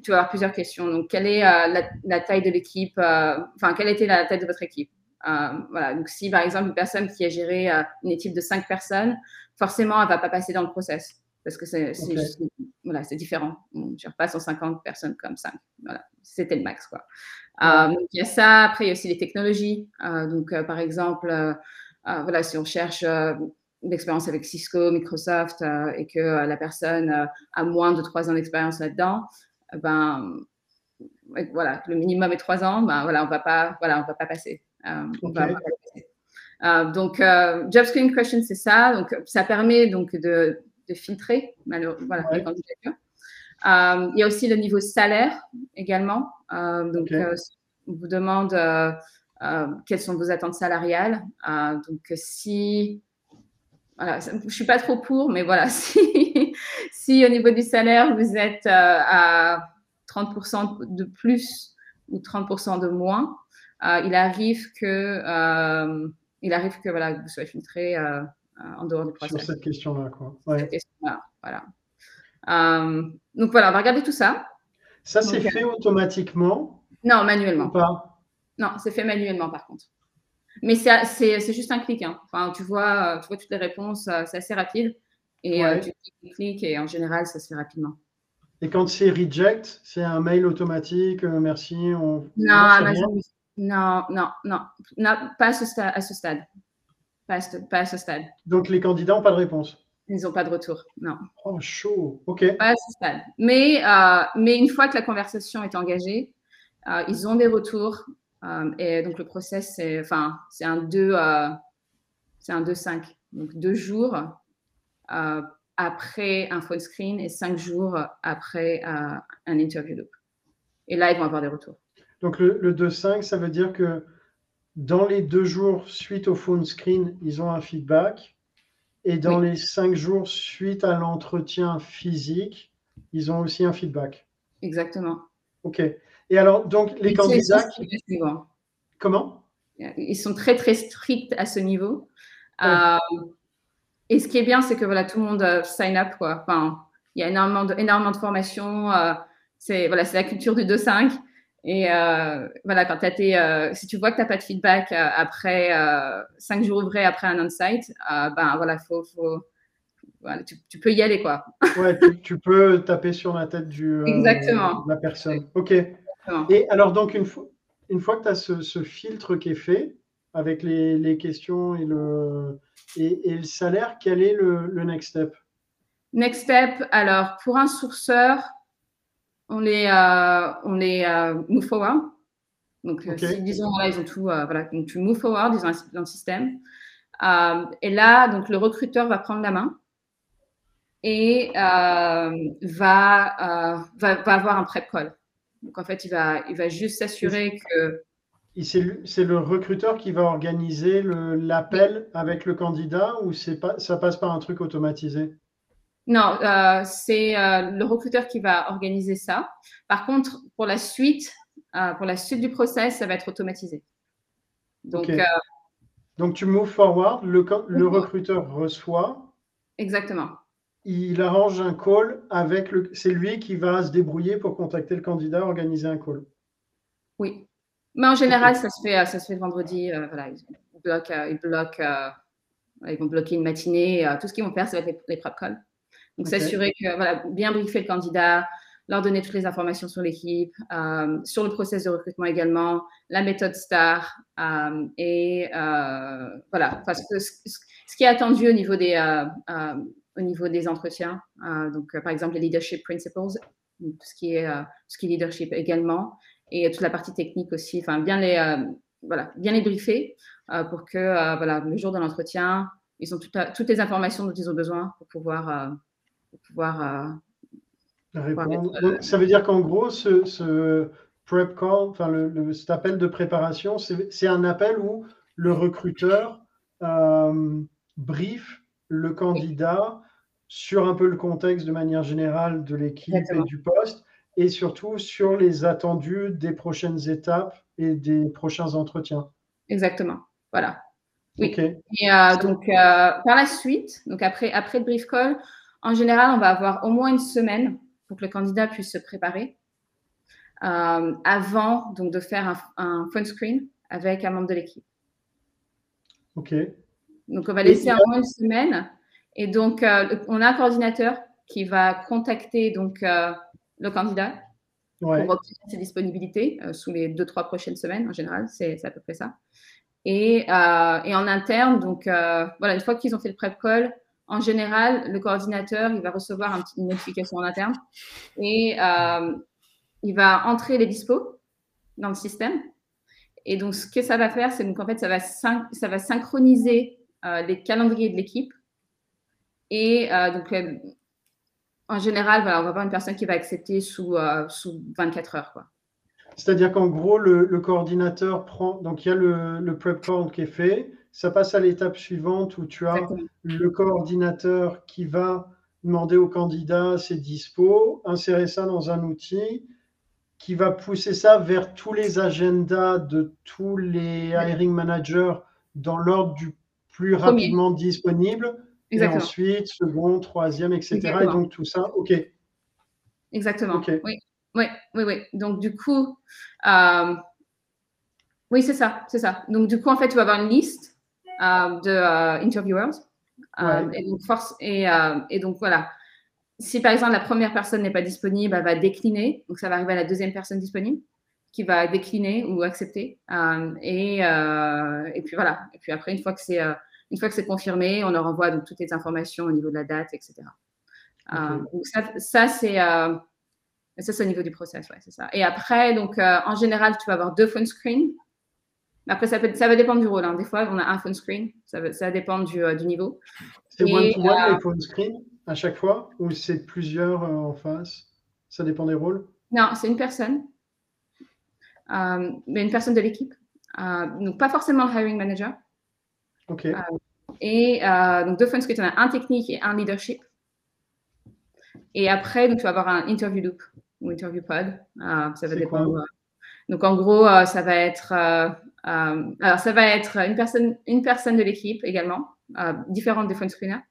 tu vas avoir plusieurs questions. Donc, quelle est la, taille de l'équipe Enfin, quelle était la taille de votre équipe? Voilà. Donc, si, par exemple, une personne qui a géré une équipe de 5 personnes, forcément, elle ne va pas passer dans le process parce que c'est voilà, différent. On ne gère pas 150 personnes comme ça. Voilà, c'était le max. Quoi. Euh, il y a ça. Après, il y a aussi les technologies. Euh, donc, euh, par exemple, voilà, si on cherche l'expérience avec Cisco, Microsoft et que la personne a moins de 3 ans d'expérience là-dedans, ben, voilà, le minimum est 3 ans, ben, voilà, on ne va pas pas passer. On va pas passer. donc, job screening question, c'est ça. Donc, ça permet donc de de filtrer voilà, les candidatures. Euh, il y a aussi le niveau salaire également. Euh, donc, euh, on vous demande quelles sont vos attentes salariales. donc, si voilà, je ne suis pas trop pour, mais voilà, si, si au niveau du salaire, vous êtes à 30% de plus ou 30% de moins, il arrive que, il arrive que voilà, vous soyez filtré en dehors du process. Sur cette question-là, quoi. voilà. Euh, donc voilà, on va regarder tout ça. Ça, c'est fait automatiquement Non, manuellement. pas? Non, c'est fait manuellement par contre. Mais c'est juste un clic. Hein. Enfin, tu vois, tu vois toutes les réponses, euh, c'est assez rapide. Et euh, tu cliques et en général, ça se fait rapidement. Et quand c'est reject, c'est un mail automatique, merci. On... Non, non, non, non, non, pas à ce, à ce stade. Pas à, ce, stade. Donc les candidats n'ont pas de réponse Ils n'ont pas de retour, non. Oh, chaud, ok. Pas à ce stade. Mais, euh, mais une fois que la conversation est engagée, euh, ils ont des retours. Euh, et donc le process, c'est enfin, un 2 c'est un 2-5. Donc deux jours après un phone screen et cinq jours après un interview loop. Et là, ils vont avoir des retours. Donc le, le 2-5, ça veut dire que dans les deux jours suite au phone screen, ils ont un feedback. Et dans les cinq jours suite à l'entretien physique, ils ont aussi un feedback. Exactement. OK. Et alors, donc, les candidats. Comment? Ils sont très, très stricts à ce niveau. Euh, et ce qui est bien, c'est que voilà, tout le monde euh, sign up. Quoi. Enfin, il y a énormément de, énormément de formations. Euh, c'est voilà, la culture du 2-5. Et euh, voilà, quand as euh, si tu vois que tu n'as pas de feedback euh, après cinq jours ouvrés après un on-site, ben voilà, faut, faut tu, peux y aller quoi. ouais, tu, peux taper sur la tête du, Exactement. de la personne. Ok. Et alors donc une fois, une fois que tu as ce, filtre qui est fait avec les, les questions et le, et, le salaire, quel est le, le next step? Next step, alors pour un sourceur, on les, euh, on les euh, move forward. Donc, euh, si, disons, ils ont tout, voilà, donc tu move forward, ils ont dans le système. et là, donc, le recruteur va prendre la main et va, va, va, avoir un prep call. Donc, en fait, il va, il va juste s'assurer que c'est le recruteur qui va organiser l'appel avec le candidat ou pas, ça passe par un truc automatisé? Non, euh, c'est euh, le recruteur qui va organiser ça. Par contre, pour la suite, euh, pour la suite du process, ça va être automatisé. Donc, Donc tu move forward, le, le recruteur reçoit. Exactement. Il arrange un call avec le. C'est lui qui va se débrouiller pour contacter le candidat, organiser un call. Oui. Mais en général, ça se fait, ça se fait vendredi. Voilà, ils bloquent, ils, bloquent ils vont bloquer une matinée. tout ce qu'ils vont faire, ça va être les, prep calls. Donc, s'assurer que, voilà, bien briefer le candidat, leur donner toutes les informations sur l'équipe, sur le process de recrutement également, la méthode STAR et voilà, parce que ce, qui est attendu au niveau des, au niveau des entretiens. donc, par exemple, les leadership principles, tout ce qui est, ce qui est leadership également et toute la partie technique aussi, enfin bien les, euh, voilà, bien les briefer euh, pour que euh, voilà, le jour de l'entretien, ils ont toutes les informations dont ils ont besoin pour pouvoir, pouvoir répondre. ça veut dire qu'en gros, ce, ce, prep call, enfin le, cet appel de préparation, c'est un appel où le recruteur brief le candidat sur un peu le contexte de manière générale de l'équipe et du poste et surtout sur les attendus des prochaines étapes et des prochains entretiens. Exactement. Voilà. Oui. Et euh, donc, euh, par la suite, donc après, après le brief call, en général, on va avoir au moins une semaine pour que le candidat puisse se préparer euh, avant donc, de faire un, un, phone screen avec un membre de l'équipe. OK. Donc, on va laisser au moins une semaine. Et donc, on a un coordinateur qui va contacter donc, le candidat pour obtenir ses disponibilités euh, sous les deux, trois prochaines semaines. En général, c'est à peu près ça. Et, euh, et en interne, donc euh, voilà, une fois qu'ils ont fait le prep call, en général, le coordinateur, il va recevoir un petit, une notification en interne et il va entrer les dispos dans le système. Et donc, ce que ça va faire, c'est donc en fait, ça va, ça va synchroniser les calendriers de l'équipe. Et donc, en général, on va avoir une personne qui va accepter sous, euh, sous 24 heures. C'est-à-dire qu'en gros, le, coordinateur prend. Donc, il y a le, le, prep call qui est fait. Ça passe à l'étape suivante où tu as le coordinateur qui va demander au candidat ses dispos, insérer ça dans un outil qui va pousser ça vers tous les agendas de tous les hiring managers dans l'ordre du plus rapidement disponible et ensuite, second, troisième, etc. Et donc tout ça, OK. Exactement. Oui. oui, oui, oui. Donc du coup, euh, oui, c'est ça, c'est ça. Donc du coup, en fait, tu vas avoir une liste de euh, interviewers. et, donc, force, et, et, donc voilà. Si par exemple la première personne n'est pas disponible, elle va décliner. Donc ça va arriver à la deuxième personne disponible qui va décliner ou accepter. et, et puis voilà. Et puis après, une fois que c'est une fois que c'est confirmé, on leur envoie donc, toutes les informations au niveau de la date, etc. Euh, donc ça, c'est euh, ça, c'est au niveau du process, ouais, c'est ça. Et après, donc euh, en général, tu vas avoir deux phone screens. Après, ça, peut, ça va dépendre du rôle. Hein. Des fois, on a un phone screen. Ça, va, ça dépend du, du niveau. C'est one-to-one les phone screens à chaque fois ou c'est plusieurs en face? Ça dépend des rôles? Non, c'est une personne. mais une personne de l'équipe. donc, pas forcément le hiring manager. Euh, et euh, donc deux phone screens, on a un technique et un leadership. Et après, donc, tu vas avoir un interview loop ou interview pod. Euh, ça va dépendre. donc en gros, ça va être alors ça va être une personne, une personne de l'équipe également, différente des phone screeners.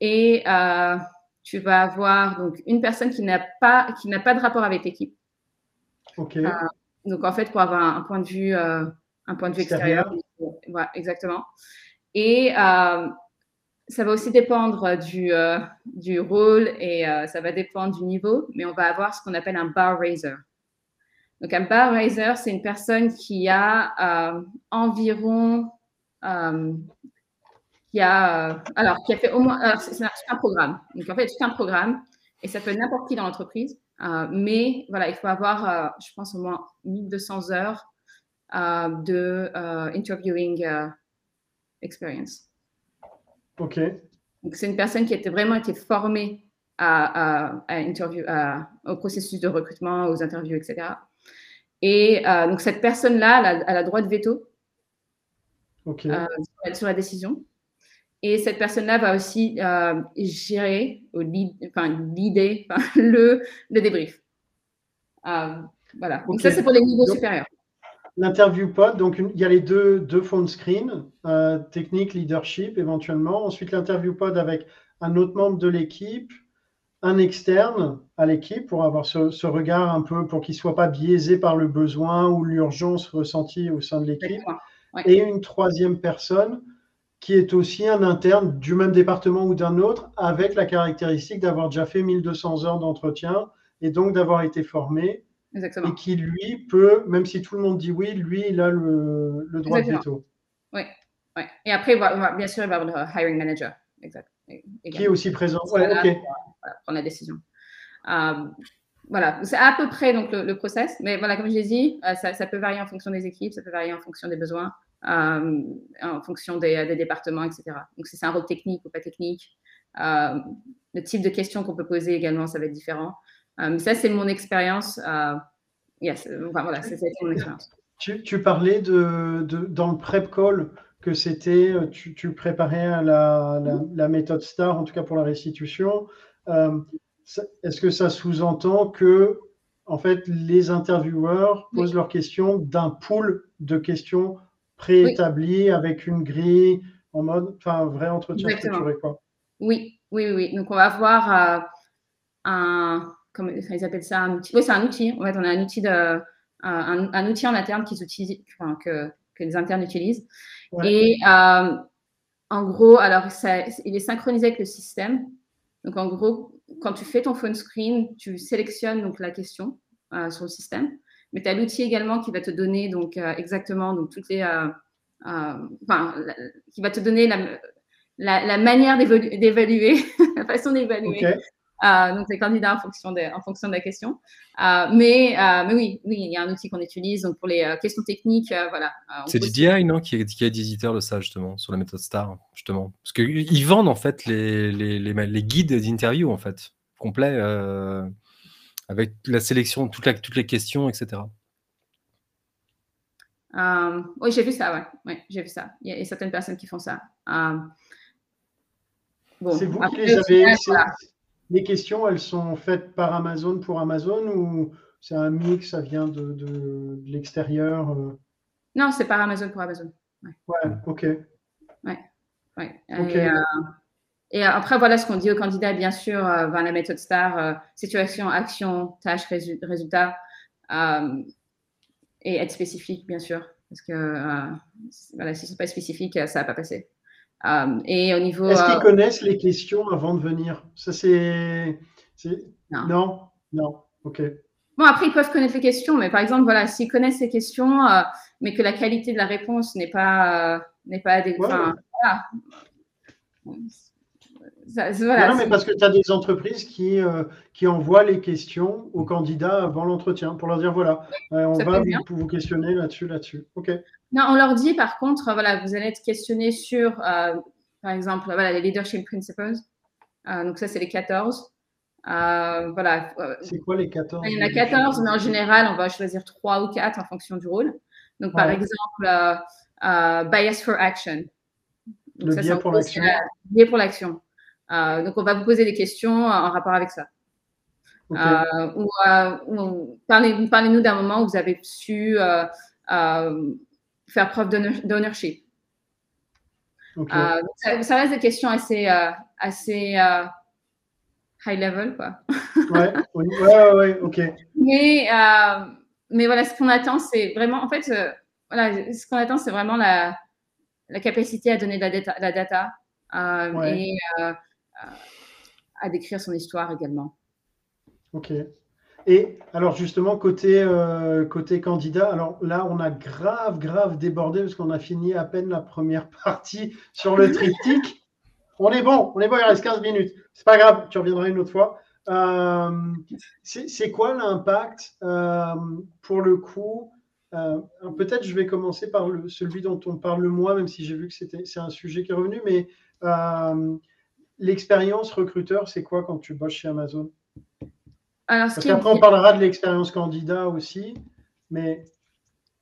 Et tu vas avoir donc une personne qui n'a pas qui n'a pas de rapport avec l'équipe. Ok. donc en fait, pour avoir un, point de vue un point de vue extérieur. Voilà, exactement. Et euh, ça va aussi dépendre du, euh, du rôle et euh, ça va dépendre du niveau, mais on va avoir ce qu'on appelle un bar raiser. Donc, un bar raiser, c'est une personne qui a environ. qui a, alors, qui a fait au moins. C'est un, programme. Donc, en fait, c'est un programme et ça peut être n'importe qui dans l'entreprise. mais voilà, il faut avoir, je pense, au moins 1200 heures euh, de euh, interviewing euh, experience. OK. Donc, c'est une personne qui a vraiment été formée à, à, interview, au processus de recrutement, aux interviews, etc. Et donc, cette personne-là, elle, a droit de veto sur la décision. Et cette personne-là va aussi gérer, ou enfin, l'idée, le, le débrief. voilà. Donc, ça, c'est pour les niveaux supérieurs. L'interview pod, donc il y a les deux, deux phone screens, euh, technique, leadership éventuellement. Ensuite, l'interview pod avec un autre membre de l'équipe, un externe à l'équipe pour avoir ce, regard un peu, pour qu'il ne soit pas biaisé par le besoin ou l'urgence ressentie au sein de l'équipe. Et une troisième personne qui est aussi un interne du même département ou d'un autre, avec la caractéristique d'avoir déjà fait 1200 heures d'entretien et donc d'avoir été formé Exactement. Et qui, lui, peut, même si tout le monde dit oui, lui, il a le, le droit de veto. Oui, ouais. Et après, bien sûr, il va avoir le hiring manager. Exact. Qui est aussi présent. Ouais, ok. prendre la décision. Euh, voilà, c'est à peu près donc, le, process. Mais voilà, comme je l'ai dit, euh, ça, ça, peut varier en fonction des équipes, ça peut varier en fonction des besoins, euh, en fonction des, des, départements, etc. Donc, si c'est un rôle technique ou pas technique, le type de questions qu'on peut poser également, ça va être différent. Ça, c'est mon expérience. Yes, voilà, c'est mon expérience. Tu, parlais de, dans le prep call que c'était, tu, tu, préparais la, méthode STAR, en tout cas pour la restitution. Euh, est-ce que ça sous-entend que, en fait, les intervieweurs posent leurs questions d'un pool de questions préétablies avec une grille en mode, enfin, un vrai entretien structuré, quoi? Oui, oui, oui. Donc, on va avoir un, comme ils appellent ça un outil. Oui, c'est un outil. En fait, on a un outil, de, un, outil en interne qu'ils utilisent, que, que, les internes utilisent. Et euh, en gros, alors, ça, il est synchronisé avec le système. Donc, en gros, quand tu fais ton phone screen, tu sélectionnes donc la question euh, sur le système. Mais tu as l'outil également qui va te donner donc euh, exactement donc toutes les, enfin, qui va te donner la, la, manière d'évaluer, la façon d'évaluer euh, donc, les candidats en fonction de, en fonction de la question. Euh, mais, euh, mais oui, oui, il y a un outil qu'on utilise. Donc, pour les questions techniques, voilà. C'est DDI, non, qui, qui est éditeur de ça, justement, sur la méthode STAR, justement. Parce qu'ils vendent, en fait, les, les, les, guides d'interview, en fait, complets, avec la sélection, toutes, toutes les questions, etc. oui, j'ai vu ça, ouais. ouais j'ai vu ça. Il y, a, certaines personnes qui font ça. bon, c'est vous qui les avez les questions, elles sont faites par Amazon pour Amazon ou c'est un mix, ça vient de, de, l'extérieur euh? Non, c'est par Amazon pour Amazon. Ouais, ok. Ouais, ouais. Euh, et, après, voilà ce qu'on dit aux candidats, bien sûr, euh, la méthode STAR, situation, action, tâche, résultat, et être spécifique, bien sûr, parce que voilà, si ce n'est pas spécifique, ça ne va pas passer. Euh, et au niveau. Est-ce qu'ils euh, connaissent les questions avant de venir? Ça, c'est. Non. non? Ok. Bon, après, ils peuvent connaître les questions, mais par exemple, voilà, s'ils connaissent les questions, euh, mais que la qualité de la réponse n'est pas, n'est pas adéquate. voilà. Non, mais parce que tu as des entreprises qui, qui envoient les questions aux candidats avant l'entretien pour leur dire voilà, on va vous, vous, questionner là-dessus, là-dessus. OK. Non, on leur dit par contre, voilà, vous allez être questionné sur, euh, par exemple, voilà, les leadership principles. Euh, donc ça, c'est les 14. Euh, voilà. C'est quoi les 14 Il y en a 14, mais en général, on va choisir 3 ou 4 en fonction du rôle. Donc, par exemple, bias for action. le biais pour l'action. Biais pour l'action. Donc, on va vous poser des questions en rapport avec ça. ou, parlez-nous d'un moment où vous avez su faire preuve d'ownership. Euh, ça, reste des questions assez, euh, assez euh, high level, quoi. ouais, ouais, ouais, ok. Mais, mais voilà, ce qu'on attend, c'est vraiment, en fait, voilà, ce qu'on attend, c'est vraiment la, la, capacité à donner de la data, la data et à décrire son histoire également. Ok. Et alors justement, côté, euh, côté candidat, alors là, on a grave, grave débordé parce qu'on a fini à peine la première partie sur le triptyque. On est bon, on est bon, il reste 15 minutes. C'est pas grave, tu reviendras une autre fois. Euh, c'est quoi l'impact euh, pour le coup Peut-être je vais commencer par celui dont on parle le moins, même si j'ai vu que c'est un sujet qui est revenu, mais l'expérience recruteur, c'est quoi quand tu bosses chez Amazon? Alors, Parce qu'après, on parlera de l'expérience candidat aussi. Mais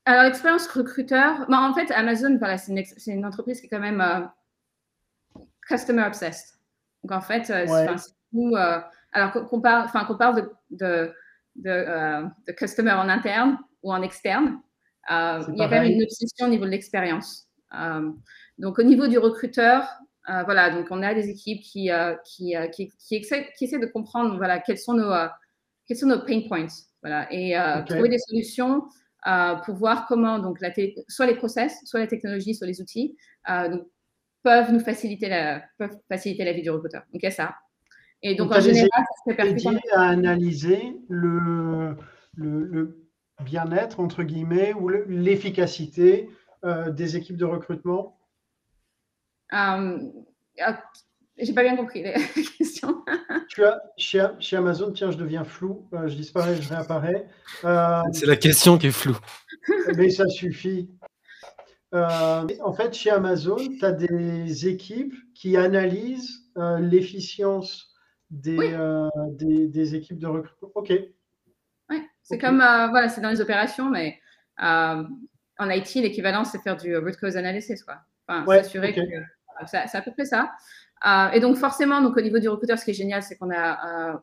alors, l'expérience recruteur, bah, en fait, Amazon, voilà, c'est une, entreprise qui est quand même euh, customer obsessed. Donc, en fait, euh, euh, alors qu'on parle, qu'on parle de, de, customer en interne ou en externe, il y a quand même une obsession au niveau de l'expérience. donc, au niveau du recruteur, voilà, donc on a des équipes qui, qui, qui, qui, essaient, de comprendre voilà, quels, sont nos, quels sont nos pain points voilà, et trouver des solutions euh, pour voir comment donc la soit les process, soit la technologie, soit les outils euh, peuvent nous faciliter la, peuvent faciliter la vie du recruteur. Donc il y a ça. Et donc, en général, ça se à analyser le, le, bien-être entre guillemets ou l'efficacité euh, des équipes de recrutement. J'ai pas bien compris la question. tu as, chez, chez, Amazon, tiens, je deviens flou, euh, je disparais, je réapparais. Euh, c'est la question qui est floue. Mais ça suffit. Euh, en fait, chez Amazon, tu as des équipes qui analysent l'efficience des, des, équipes de recrutement. OK. Oui, c'est comme, voilà, c'est dans les opérations, mais en IT, l'équivalent, c'est faire du root cause analysis, quoi. Enfin, s'assurer que c'est à peu près ça. Euh, et donc, forcément, donc, au niveau du recruteur, ce qui est génial, c'est qu'on a, euh,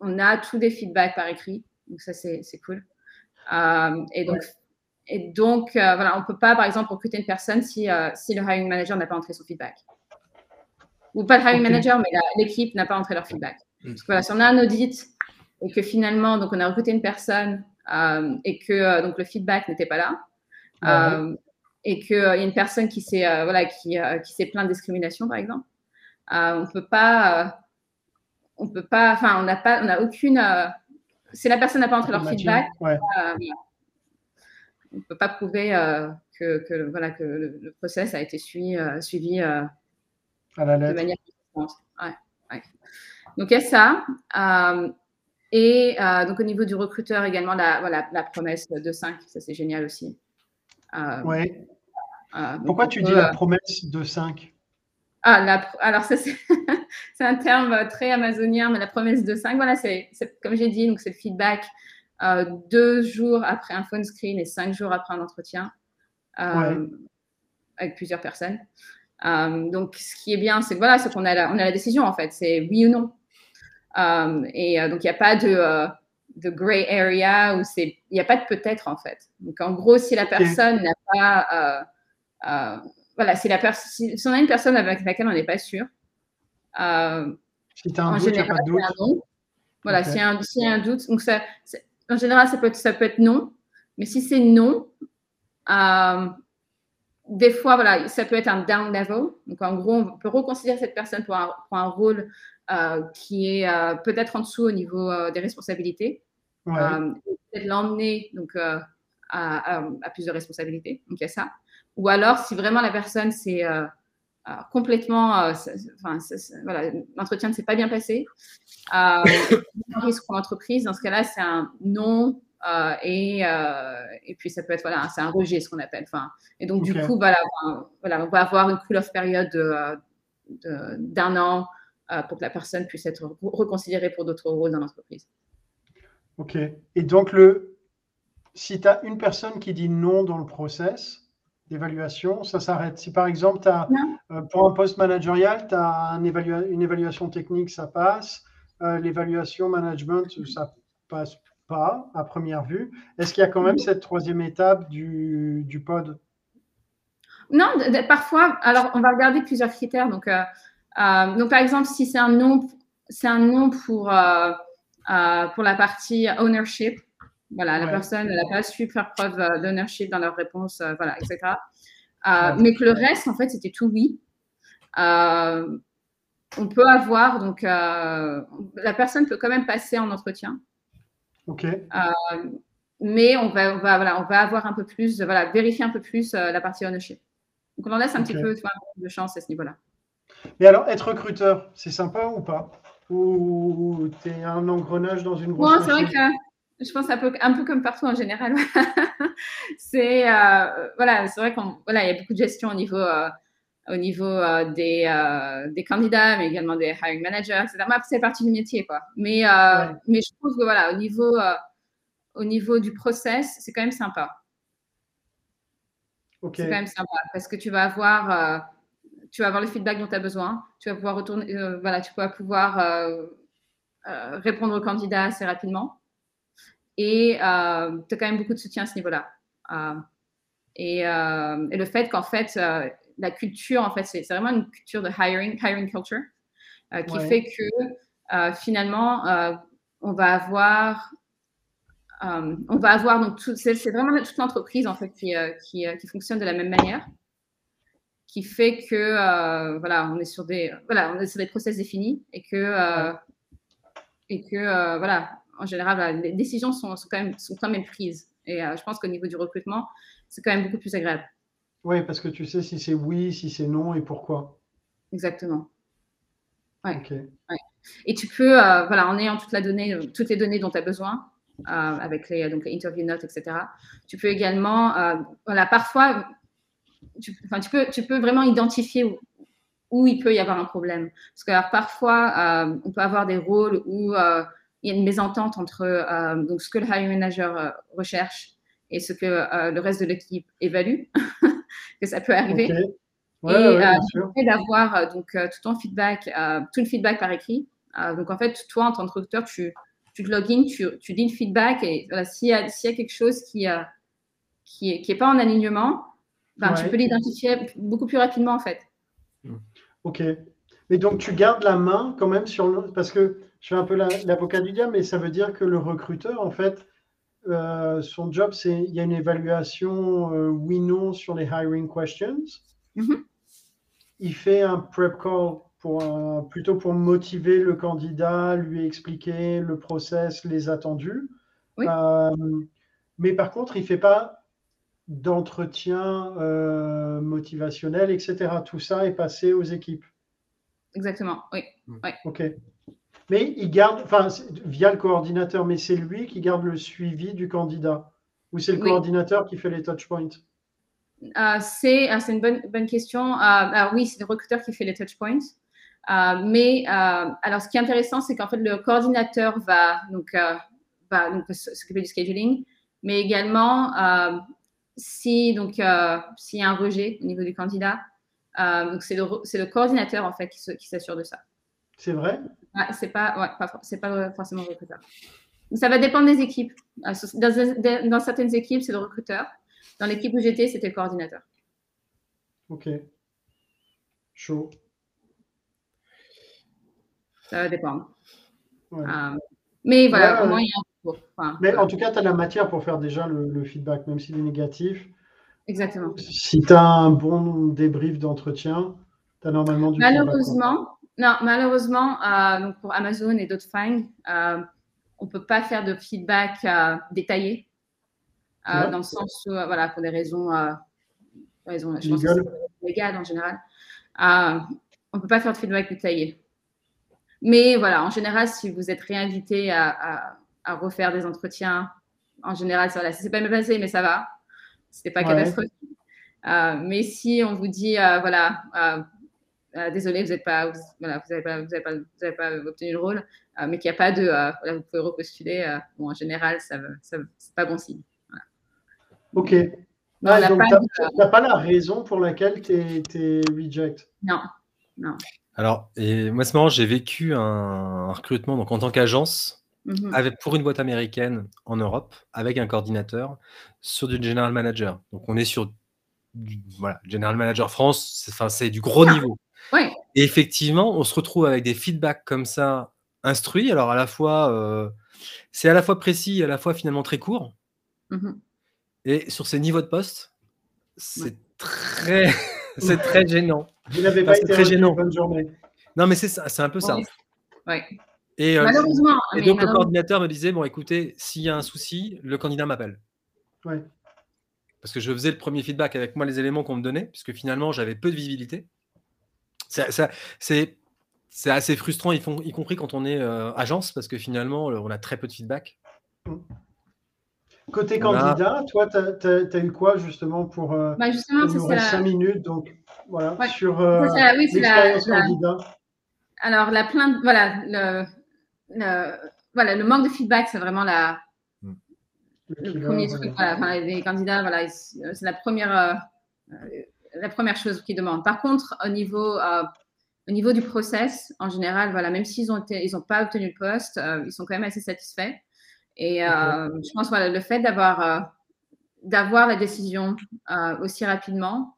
on a tous des feedbacks par écrit. Donc, ça, c'est cool. Euh, et donc, et donc voilà, on ne peut pas, par exemple, recruter une personne si, si le hiring manager n'a pas entré son feedback. Ou pas le hiring manager, mais l'équipe n'a pas entré leur feedback. Mm. Parce que voilà, si on a un audit et que finalement, donc, on a recruté une personne et que donc, le feedback n'était pas là, et qu'il y a une personne qui s'est voilà, qui, qui s'est plaint de discrimination, par exemple, euh, on peut pas, euh, on peut pas, enfin, on n'a pas, on n'a aucune. Euh, si la personne n'a pas entré leur feedback, on ne peut pas prouver que, voilà, que le, process a été suivi, suivi à la de manière ouais, Donc, il y a ça. et donc, au niveau du recruteur également, la, voilà, la promesse de 5, ça c'est génial aussi. Oui. Pourquoi tu dis la promesse de 5 ah, alors ça, c'est un terme très amazonien, mais la promesse de 5, voilà, c'est comme j'ai dit, donc c'est le feedback euh, deux jours après un phone screen et cinq jours après un entretien euh, avec plusieurs personnes. Euh, donc, ce qui est bien, c'est voilà, qu'on a, la, on a la décision en fait, c'est oui ou non. et donc, il n'y a pas de, de gray area où il n'y a pas de peut-être en fait. Donc, en gros, si la personne n'a pas voilà, si, la si, on a une personne avec laquelle on n'est pas sûr, euh, si tu as un doute, général, pas de doute. non. Voilà, s'il y, a un doute, donc ça, en général, ça peut, être, ça peut être non. Mais si c'est non, euh, des fois, voilà, ça peut être un down level. Donc, en gros, on peut reconsidérer cette personne pour un, pour un rôle euh, qui est euh, peut-être en dessous au niveau euh, des responsabilités. Ouais. peut-être l'emmener donc, à, à, à, plusieurs responsabilités. Donc, il y a ça. Ou alors, si vraiment la personne s'est euh, euh, complètement, euh, voilà, l'entretien ne s'est pas bien passé, un risque pour l'entreprise, dans ce cas-là, c'est un non et, et puis ça peut être voilà, c'est un rejet, ce qu'on appelle. Enfin, et donc, du coup, voilà, voilà, on va avoir une cool-off période d'un an pour que la personne puisse être reconsidérée pour d'autres rôles dans l'entreprise. Ok. Et donc, le, si tu as une personne qui dit non dans le process, d'évaluation, ça s'arrête. Si par exemple, as, euh, pour un poste managérial, tu as une évaluation technique, ça passe. Euh, l'évaluation management, ça passe pas à première vue. Est-ce qu'il y a quand même cette troisième étape du, du pod? Non, parfois, alors on va regarder plusieurs critères. Donc, euh, donc par exemple, si c'est un nom, c'est un nom pour, pour la partie ownership, voilà, la personne n'a pas su faire preuve euh, d'ownership dans leur réponse, euh, voilà, etc. Euh, mais que le reste, en fait, c'était tout oui. on peut avoir, donc, la personne peut quand même passer en entretien. OK. mais on va, on, va, voilà, on va avoir un peu plus, voilà, vérifier un peu plus la partie ownership. Donc, on en laisse un petit peu de chance à ce niveau-là. Mais alors, être recruteur, c'est sympa ou pas? Ou tu es un engrenage dans une grosse. Non, c'est vrai que je pense un peu, un peu comme partout en général. c'est euh, voilà, c'est vrai qu'on voilà, il y a beaucoup de gestion au niveau euh, au niveau euh, des, des candidats, mais également des hiring managers, etc. c'est partie du métier, quoi. Mais mais je trouve que voilà, au niveau au niveau du process, c'est quand même sympa. C'est quand même sympa parce que tu vas avoir, tu vas avoir le feedback dont tu as besoin. Tu vas pouvoir retourner, euh, voilà, tu vas pouvoir euh, répondre aux candidats assez rapidement. Et tu as quand même beaucoup de soutien à ce niveau-là. Et, et, le fait qu'en fait, la culture, en fait, c'est vraiment une culture de hiring, hiring culture, qui fait que finalement, on va avoir euh, on va avoir donc c'est vraiment toute l'entreprise en fait qui, euh, euh, qui, fonctionne de la même manière, qui fait que voilà on est sur des voilà on est sur des process définis et que et que voilà en général les décisions sont, quand même sont quand même prises et je pense qu'au niveau du recrutement c'est quand même beaucoup plus agréable. Oui parce que tu sais si c'est oui si c'est non et pourquoi. Exactement. Ouais. Et tu peux, voilà, en ayant toute la donnée, toutes les données dont tu as besoin, euh, avec les, donc, interview notes, etc. Tu peux également, euh, voilà, parfois, tu, tu, peux, tu peux vraiment identifier où, où, il peut y avoir un problème. Parce que alors, parfois, euh, on peut avoir des rôles où il y a une mésentente entre donc, ce que le hiring manager recherche et ce que le reste de l'équipe évalue, que ça peut arriver. et ouais, d'avoir donc tout ton feedback, tout le feedback par écrit. donc en fait, toi en tant que recruteur, tu, tu te login, tu, tu dis le feedback et voilà, s'il y, a quelque chose qui n'est qui est, pas en alignement, ben, tu peux l'identifier beaucoup plus rapidement en fait. Ok. Mais donc tu gardes la main quand même sur le... Parce que je fais un peu l'avocat du diable, mais ça veut dire que le recruteur, en fait, euh, son job, c'est il y a une évaluation euh, oui-non sur les hiring questions. Mm-hmm. Il fait un prep call pour, euh, plutôt pour motiver le candidat, lui expliquer le process, les attendus. Euh, mais par contre, il ne fait pas d'entretien euh, motivationnel, etc. Tout ça est passé aux équipes. Exactement, oui. Hmm. OK. Mais il garde, enfin, via le coordinateur, mais c'est lui qui garde le suivi du candidat ou c'est le coordinateur qui fait les touchpoints C'est une bonne, bonne question. alors oui, c'est le recruteur qui fait les touchpoints. Euh, mais euh, alors, ce qui est intéressant, c'est qu'en fait, le coordinateur va donc, euh, va donc s'occuper du scheduling, mais également si donc s'il y a un rejet au niveau du candidat, donc c'est le, le, coordinateur en fait qui s'assure de ça. C'est vrai? Ouais, C'est pas, ouais, pas, pas forcément le recruteur. Ça va dépendre des équipes. Dans, dans certaines équipes, c'est le recruteur. Dans l'équipe où j'étais, c'était le coordinateur. Ok. Chaud. Ça va dépendre. Euh, mais voilà, au moins, il y a mais en tout cas, tu as la matière pour faire déjà le, feedback, même s'il est négatif. Exactement. Si tu as un bon débrief d'entretien, tu as normalement du Malheureusement, non, malheureusement, euh, donc pour Amazon et d'autres Find, euh, on ne peut pas faire de feedback détaillé. Dans le sens où, voilà, pour des raisons, raisons je pense légales en général, on ne peut pas faire de feedback détaillé. Mais voilà, en général, si vous êtes réinvité à, à, refaire des entretiens, en général, ça, voilà, ça s'est pas bien passé, mais ça va. C'était pas catastrophique. Euh, mais si on vous dit, euh, voilà, euh, désolé, vous n'avez pas, voilà, vous pas, vous pas, vous pas, obtenu le rôle, mais qu'il n'y a pas de, voilà, vous pouvez repostuler. bon, en général, ça, ça c'est pas bon signe. Ok. donc, tu n'as pas la raison pour laquelle tu es, es, reject? Non, non. Alors, et moi, c'est marrant, j'ai vécu un, recrutement donc en tant qu'agence mmh avec, pour une boîte américaine en Europe avec un coordinateur sur du general manager. Donc, on est sur du, voilà, general manager France, c'est, enfin, c'est du gros ah! niveau. Et effectivement, on se retrouve avec des feedbacks comme ça instruits. Alors, à la fois, euh, c'est à la fois précis, à la fois finalement très court. Mmh et sur ces niveaux de poste, c'est très, c'est très gênant. Vous n'avez pas été très gênant. Bonne journée. Non, mais c'est c'est un peu ça. Oui. Et, euh, malheureusement. Et donc, le coordinateur me disait Bon, écoutez, s'il y a un souci, le candidat m'appelle. Oui. Parce que je faisais le premier feedback avec moi, les éléments qu'on me donnait, puisque finalement, j'avais peu de visibilité. C'est assez frustrant, y, y compris quand on est euh, agence, parce que finalement, on a très peu de feedback. Mmh. Côté candidat, toi, tu as, eu quoi justement pour euh, bah justement, il nous reste 5 minutes, donc voilà, sur euh, l'expérience candidat. Alors, la plainte, voilà, le, voilà, le manque de feedback, c'est vraiment la, hmm. Le premier truc, voilà, les candidats, voilà, c'est la première, la première chose qu'ils demandent. Par contre, au niveau, au niveau du process, en général, voilà, même s'ils n'ont ils ont pas obtenu le poste, ils sont quand même assez satisfaits. Et je pense voilà, le fait d'avoir d'avoir la décision aussi rapidement,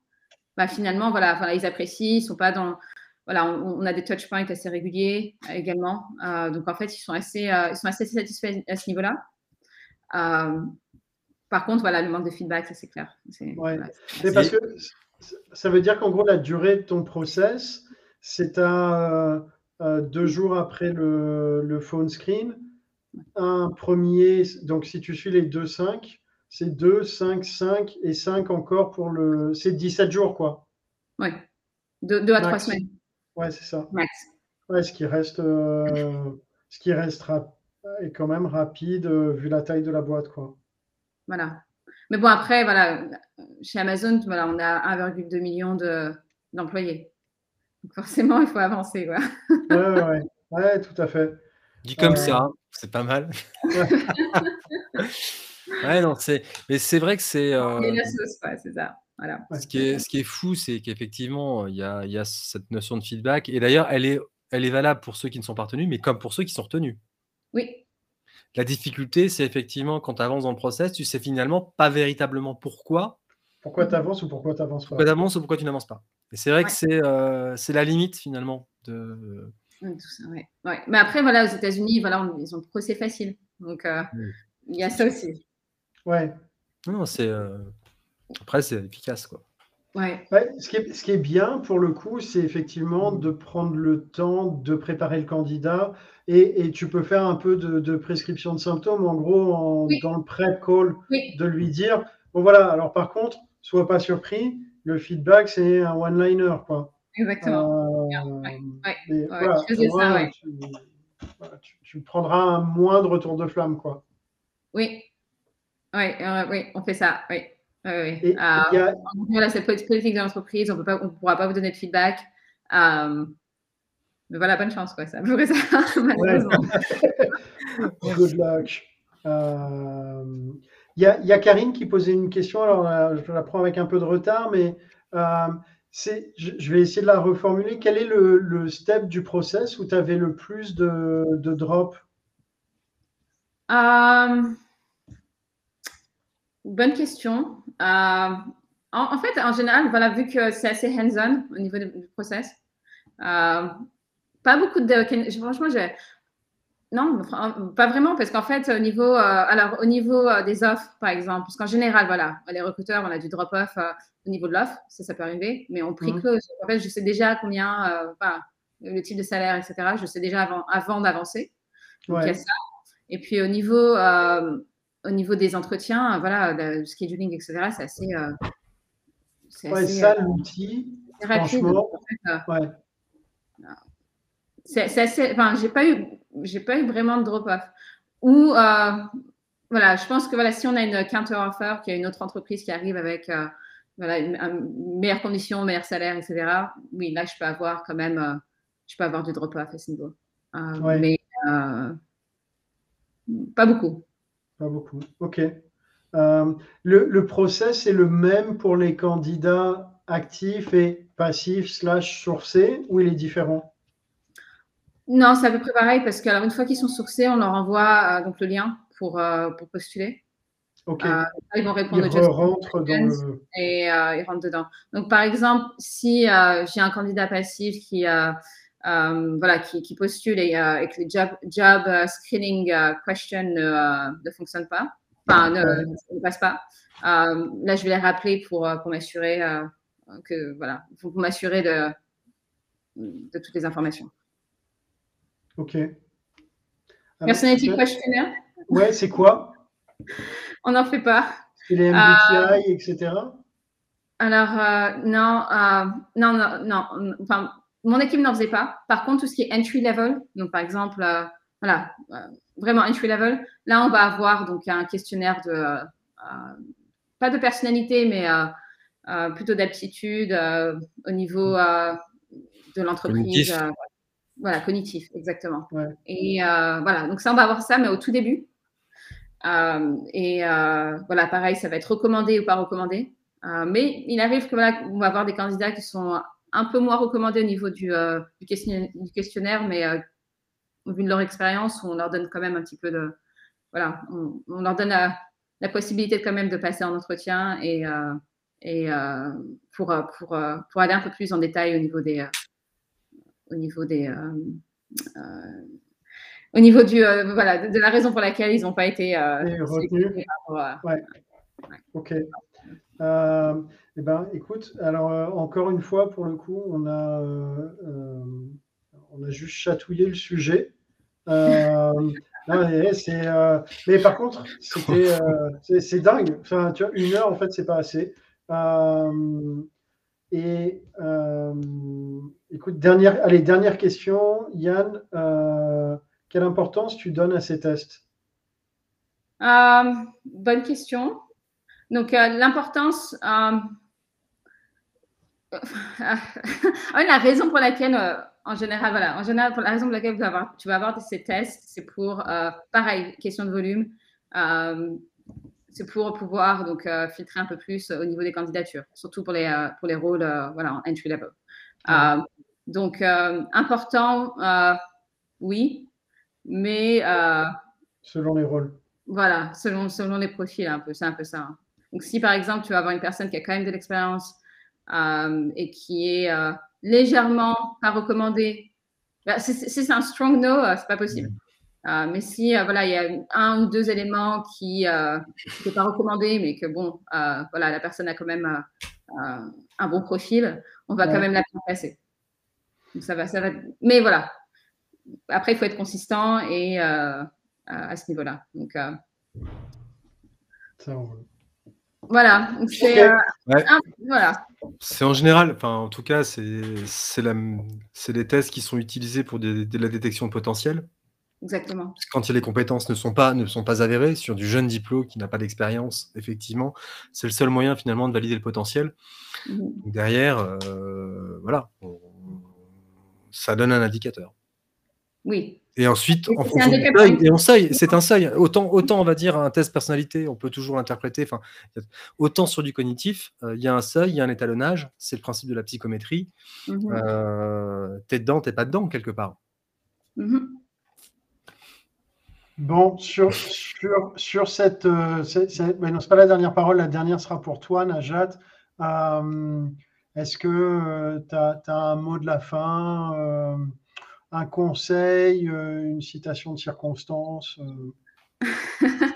bah, finalement, voilà, voilà, ils apprécient, ils sont pas dans. Voilà, on, a des touch points assez réguliers euh, également. Euh, donc, en fait, ils sont assez, euh, ils sont assez satisfaits à ce niveau-là. par contre, voilà, le manque de feedback, ça c'est clair. Ouais. parce que ça veut dire qu'en gros, la durée de ton process, c'est à deux jours après le, le, phone screen. Un premier, donc si tu suis les deux 5, c'est 2, 5, 5 et 5 encore pour le. C'est 17 jours, quoi. Oui. 2 à 3 semaines. Ouais, c'est ça. Max. Ouais, ce qui reste, euh, ce qui reste est quand même rapide euh, vu la taille de la boîte, quoi. Voilà. Mais bon, après, voilà, chez Amazon, voilà, on a 1,2 million d'employés. Donc forcément, il faut avancer, quoi. ouais, ouais, ouais, tout à fait. Dit comme euh, ça, c'est pas mal. Ouais, non, c'est, mais c'est vrai que c'est. Euh, c'est ça. Voilà. Ce, qui est, ce qui est fou, c'est qu'effectivement, il y a, y a cette notion de feedback. Et d'ailleurs, elle est, elle est valable pour ceux qui ne sont pas retenus, mais comme pour ceux qui sont retenus. Oui. La difficulté, c'est effectivement quand tu avances dans le process, tu sais finalement pas véritablement pourquoi. Pourquoi tu avances ou pourquoi tu avances pas. Pourquoi tu avances ou pourquoi tu n'avances pas. Et c'est vrai que c'est, euh, c'est la limite finalement de. Tout ça, ouais. ouais. Mais après, voilà, aux États-Unis, voilà, ils ont le procès facile. Donc, euh, il y a ça aussi. Ouais. Non, c'est. Euh, après, c'est efficace, quoi. Ouais. ce, qui est, ce qui est bien pour le coup, c'est effectivement de prendre le temps de préparer le candidat et, et tu peux faire un peu de, de, prescription de symptômes, en gros, dans le prep-call, de lui dire bon voilà, alors par contre, sois pas surpris, le feedback c'est un one-liner, quoi. Exactement. tu, tu prendras un moindre tour de flamme, quoi. Oui, oui, euh, oui, on fait ça. Oui. Oui, oui. Euh, voilà, c'est politique de l'entreprise, on ne pourra pas vous donner de feedback. Euh, mais voilà, bonne chance, quoi. Ça, ça malheureusement. Good luck. Il y, a, y, a Karine qui posait une question, alors je la prends avec un peu de retard, mais c'est, je, vais essayer de la reformuler. Quel est le, le step du process où tu avais le plus de, de drop? Bonne question. Euh, en, fait, en général, voilà, vu que c'est assez hands-on au niveau du, process, euh, pas beaucoup de. Franchement, j'ai. Non, pas vraiment, parce qu'en fait, au niveau, euh, alors, au niveau des offres, par exemple, parce qu'en général, voilà, les recruteurs, on a du drop-off au niveau de l'offre, ça, ça peut arriver, mais on prie close. En fait, je sais déjà combien, le type de salaire, etc. Je sais déjà avant, avant d'avancer. Donc, il y a ça. Et puis, au niveau, au niveau des entretiens, voilà, le scheduling, etc., c'est assez. Euh, c'est ouais, ça, euh, l'outil. C'est rapide. En fait, euh, ouais. C'est assez. Enfin, j'ai pas eu, j'ai pas eu vraiment de drop-off. Ou voilà, je pense que voilà, si on a une counter offer, qu'il y a une autre entreprise qui arrive avec voilà, une, meilleure condition, meilleur salaire, etc. Oui, là, je peux avoir quand même, je peux avoir du drop-off à ce niveau. Mais pas beaucoup. Pas beaucoup. OK. Euh, le, le, process est le même pour les candidats actifs et passifs slash sourcés ou il est différent? Non, c'est à peu près pareil parce qu'une une fois qu'ils sont sourcés, on leur envoie euh, donc le lien pour, euh, pour postuler. Ok. ils vont répondre ils rentrent dans le... et ils rentrent dedans. Donc par exemple, si j'ai un candidat passif qui euh, voilà, qui, qui postulent et, euh, que le job, job euh, screening question ne, ne, fonctionne pas, enfin ne, ne passe pas. là, je vais les rappeler pour, pour m'assurer que voilà, pour m'assurer de, de toutes les informations. Ok. Personality questionnaire. Ouais, c'est quoi? On n'en fait pas. C'est les MBTI, etc. Alors, non, non, non, non, enfin, mon équipe n'en faisait pas. Par contre, tout ce qui est entry level, donc par exemple, euh, voilà, euh, vraiment entry level, là, on va avoir donc un questionnaire de, euh, pas de personnalité, mais plutôt d'aptitude au niveau de l'entreprise. voilà, cognitif, exactement. Et voilà, donc ça, on va avoir ça, mais au tout début. et voilà, pareil, ça va être recommandé ou pas recommandé. mais il arrive que voilà, on va avoir des candidats qui sont un peu moins recommandés au niveau du, du, questionnaire, du questionnaire, mais vu de leur expérience, on leur donne quand même un petit peu de, voilà, on, leur donne la, la, possibilité quand même de passer en entretien et, et pour, pour, pour aller un peu plus en détail au niveau des, au niveau des au niveau du, voilà, de, la raison pour laquelle ils n'ont pas été retenus. Ouais. Ok. Euh, eh ben, écoute, alors encore une fois, pour le coup, on a, on a juste chatouillé le sujet. c'est, mais par contre, c'était, c'est, dingue. Enfin, tu vois, une heure, en fait, c'est pas assez. et écoute, dernière, allez, dernière question, Yann. Quelle importance tu donnes à ces tests? Euh, Bonne question. Donc, euh, l'importance. Euh, la raison pour laquelle, en général, voilà, en général, pour la raison pour laquelle tu vas avoir ces tests, c'est pour, pareil, question de volume, c'est pour pouvoir donc filtrer un peu plus au niveau des candidatures, surtout pour les, pour les rôles voilà, en entry level. donc, important, oui, mais. Euh, selon les rôles. Voilà, selon, selon les profils, un peu, c'est un peu ça. Hein. Donc, si par exemple, tu vas avoir une personne qui a quand même de l'expérience euh, et qui est euh, légèrement pas recommandée, bah, si, c'est un strong no, c'est pas possible. Mm. mais si voilà, il y a un ou deux éléments qui ne pas recommandé, mais que bon, voilà, la personne a quand même un bon profil, on va quand même la passer. Donc ça va, ça va. Mais voilà, après, il faut être consistant et euh, à, ce niveau-là. Donc, euh, voilà. C'est euh, voilà. C'est en général, enfin en tout cas, c'est les tests qui sont utilisés pour de la détection potentielle. Exactement. Quand les compétences ne sont pas, ne sont pas avérées sur du jeune diplôme qui n'a pas d'expérience, effectivement, c'est le seul moyen finalement de valider le potentiel. Mhm. Derrière, voilà, ça donne un indicateur. Oui. Et ensuite, en fonction et on seuil, c'est un seuil. Autant, autant, on va dire, un test personnalité, on peut toujours l'interpréter. Enfin, autant sur du cognitif, euh, il y a un seuil, il y a un étalonnage. C'est le principe de la psychométrie. Mm-hmm. Euh, t'es dedans, t'es pas dedans, quelque part. Mm-hmm. Bon, sur, sur, sur cette. Euh, non, c'est pas la dernière parole, la dernière sera pour toi, Najat. Est-ce que tu as, un mot de la fin un conseil, euh, une citation de circonstance euh.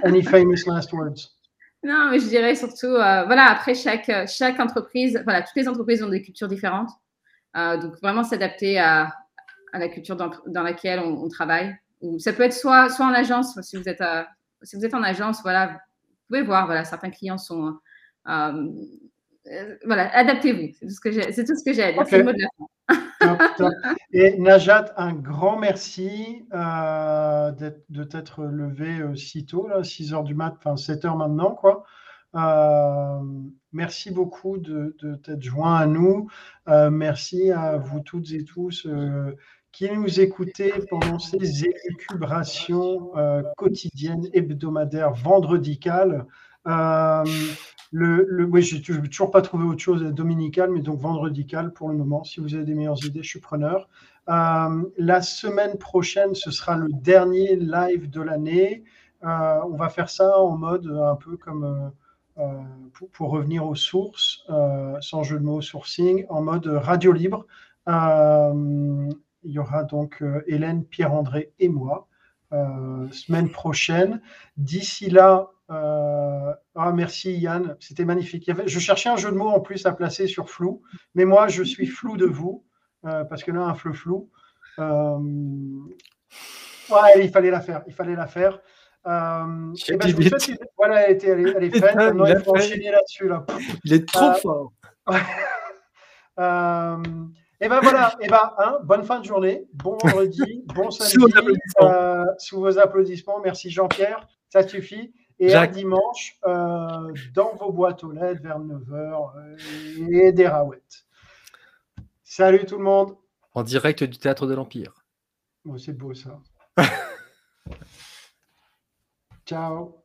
Any famous last words? Non, mais je dirais surtout, euh, voilà, après chaque, chaque entreprise, voilà, toutes les entreprises ont des cultures différentes. donc vraiment s'adapter à, à, la culture dans, laquelle on, travaille. Ou ça peut être soit, soit en agence, si vous êtes, si vous êtes en agence, voilà, vous pouvez voir, voilà, certains clients sont, voilà, adaptez-vous. C'est tout ce que j'ai, c'est tout ce que j'ai à dire. C'est le mot de la fin. Et Najat, un grand merci euh, de t'être levé euh, si tôt, là, 6 heures du mat, enfin 7 heures maintenant, quoi. Euh, merci beaucoup de, de t'être joint à nous. merci à vous toutes et tous qui nous écoutez pendant ces élucubrations quotidiennes, hebdomadaires, vendredicales. Le, le, oui, toujours pas trouvé autre chose dominical, mais donc vendredical pour le moment. Si vous avez des meilleures idées, je suis preneur. Euh, la semaine prochaine, ce sera le dernier live de l'année. Euh, on va faire ça en mode un peu comme euh, pour, revenir aux sources, sans jeu de mots, sourcing, en mode radio libre. il y aura donc Hélène, Pierre-André et moi. semaine prochaine. D'ici là, euh, ah, merci Yann, c'était magnifique. je cherchais un jeu de mots en plus à placer sur flou, mais moi je suis flou de vous, euh, parce que là, un flou flou. Euh, ouais, il fallait la faire, il fallait la faire. ben, voilà, elle, elle, est faite, maintenant il faut enchaîner là-dessus. Là. Il est trop fort. et ben voilà, et ben, hein, bonne fin de journée, bon vendredi, bon samedi, sous vos applaudissements. Merci Jean-Pierre, ça suffit. Et un dimanche, euh, dans vos boîtes aux lettres vers 9h euh, et des raouettes. Salut tout le monde. En direct du théâtre de l'Empire. c'est beau ça. Ciao.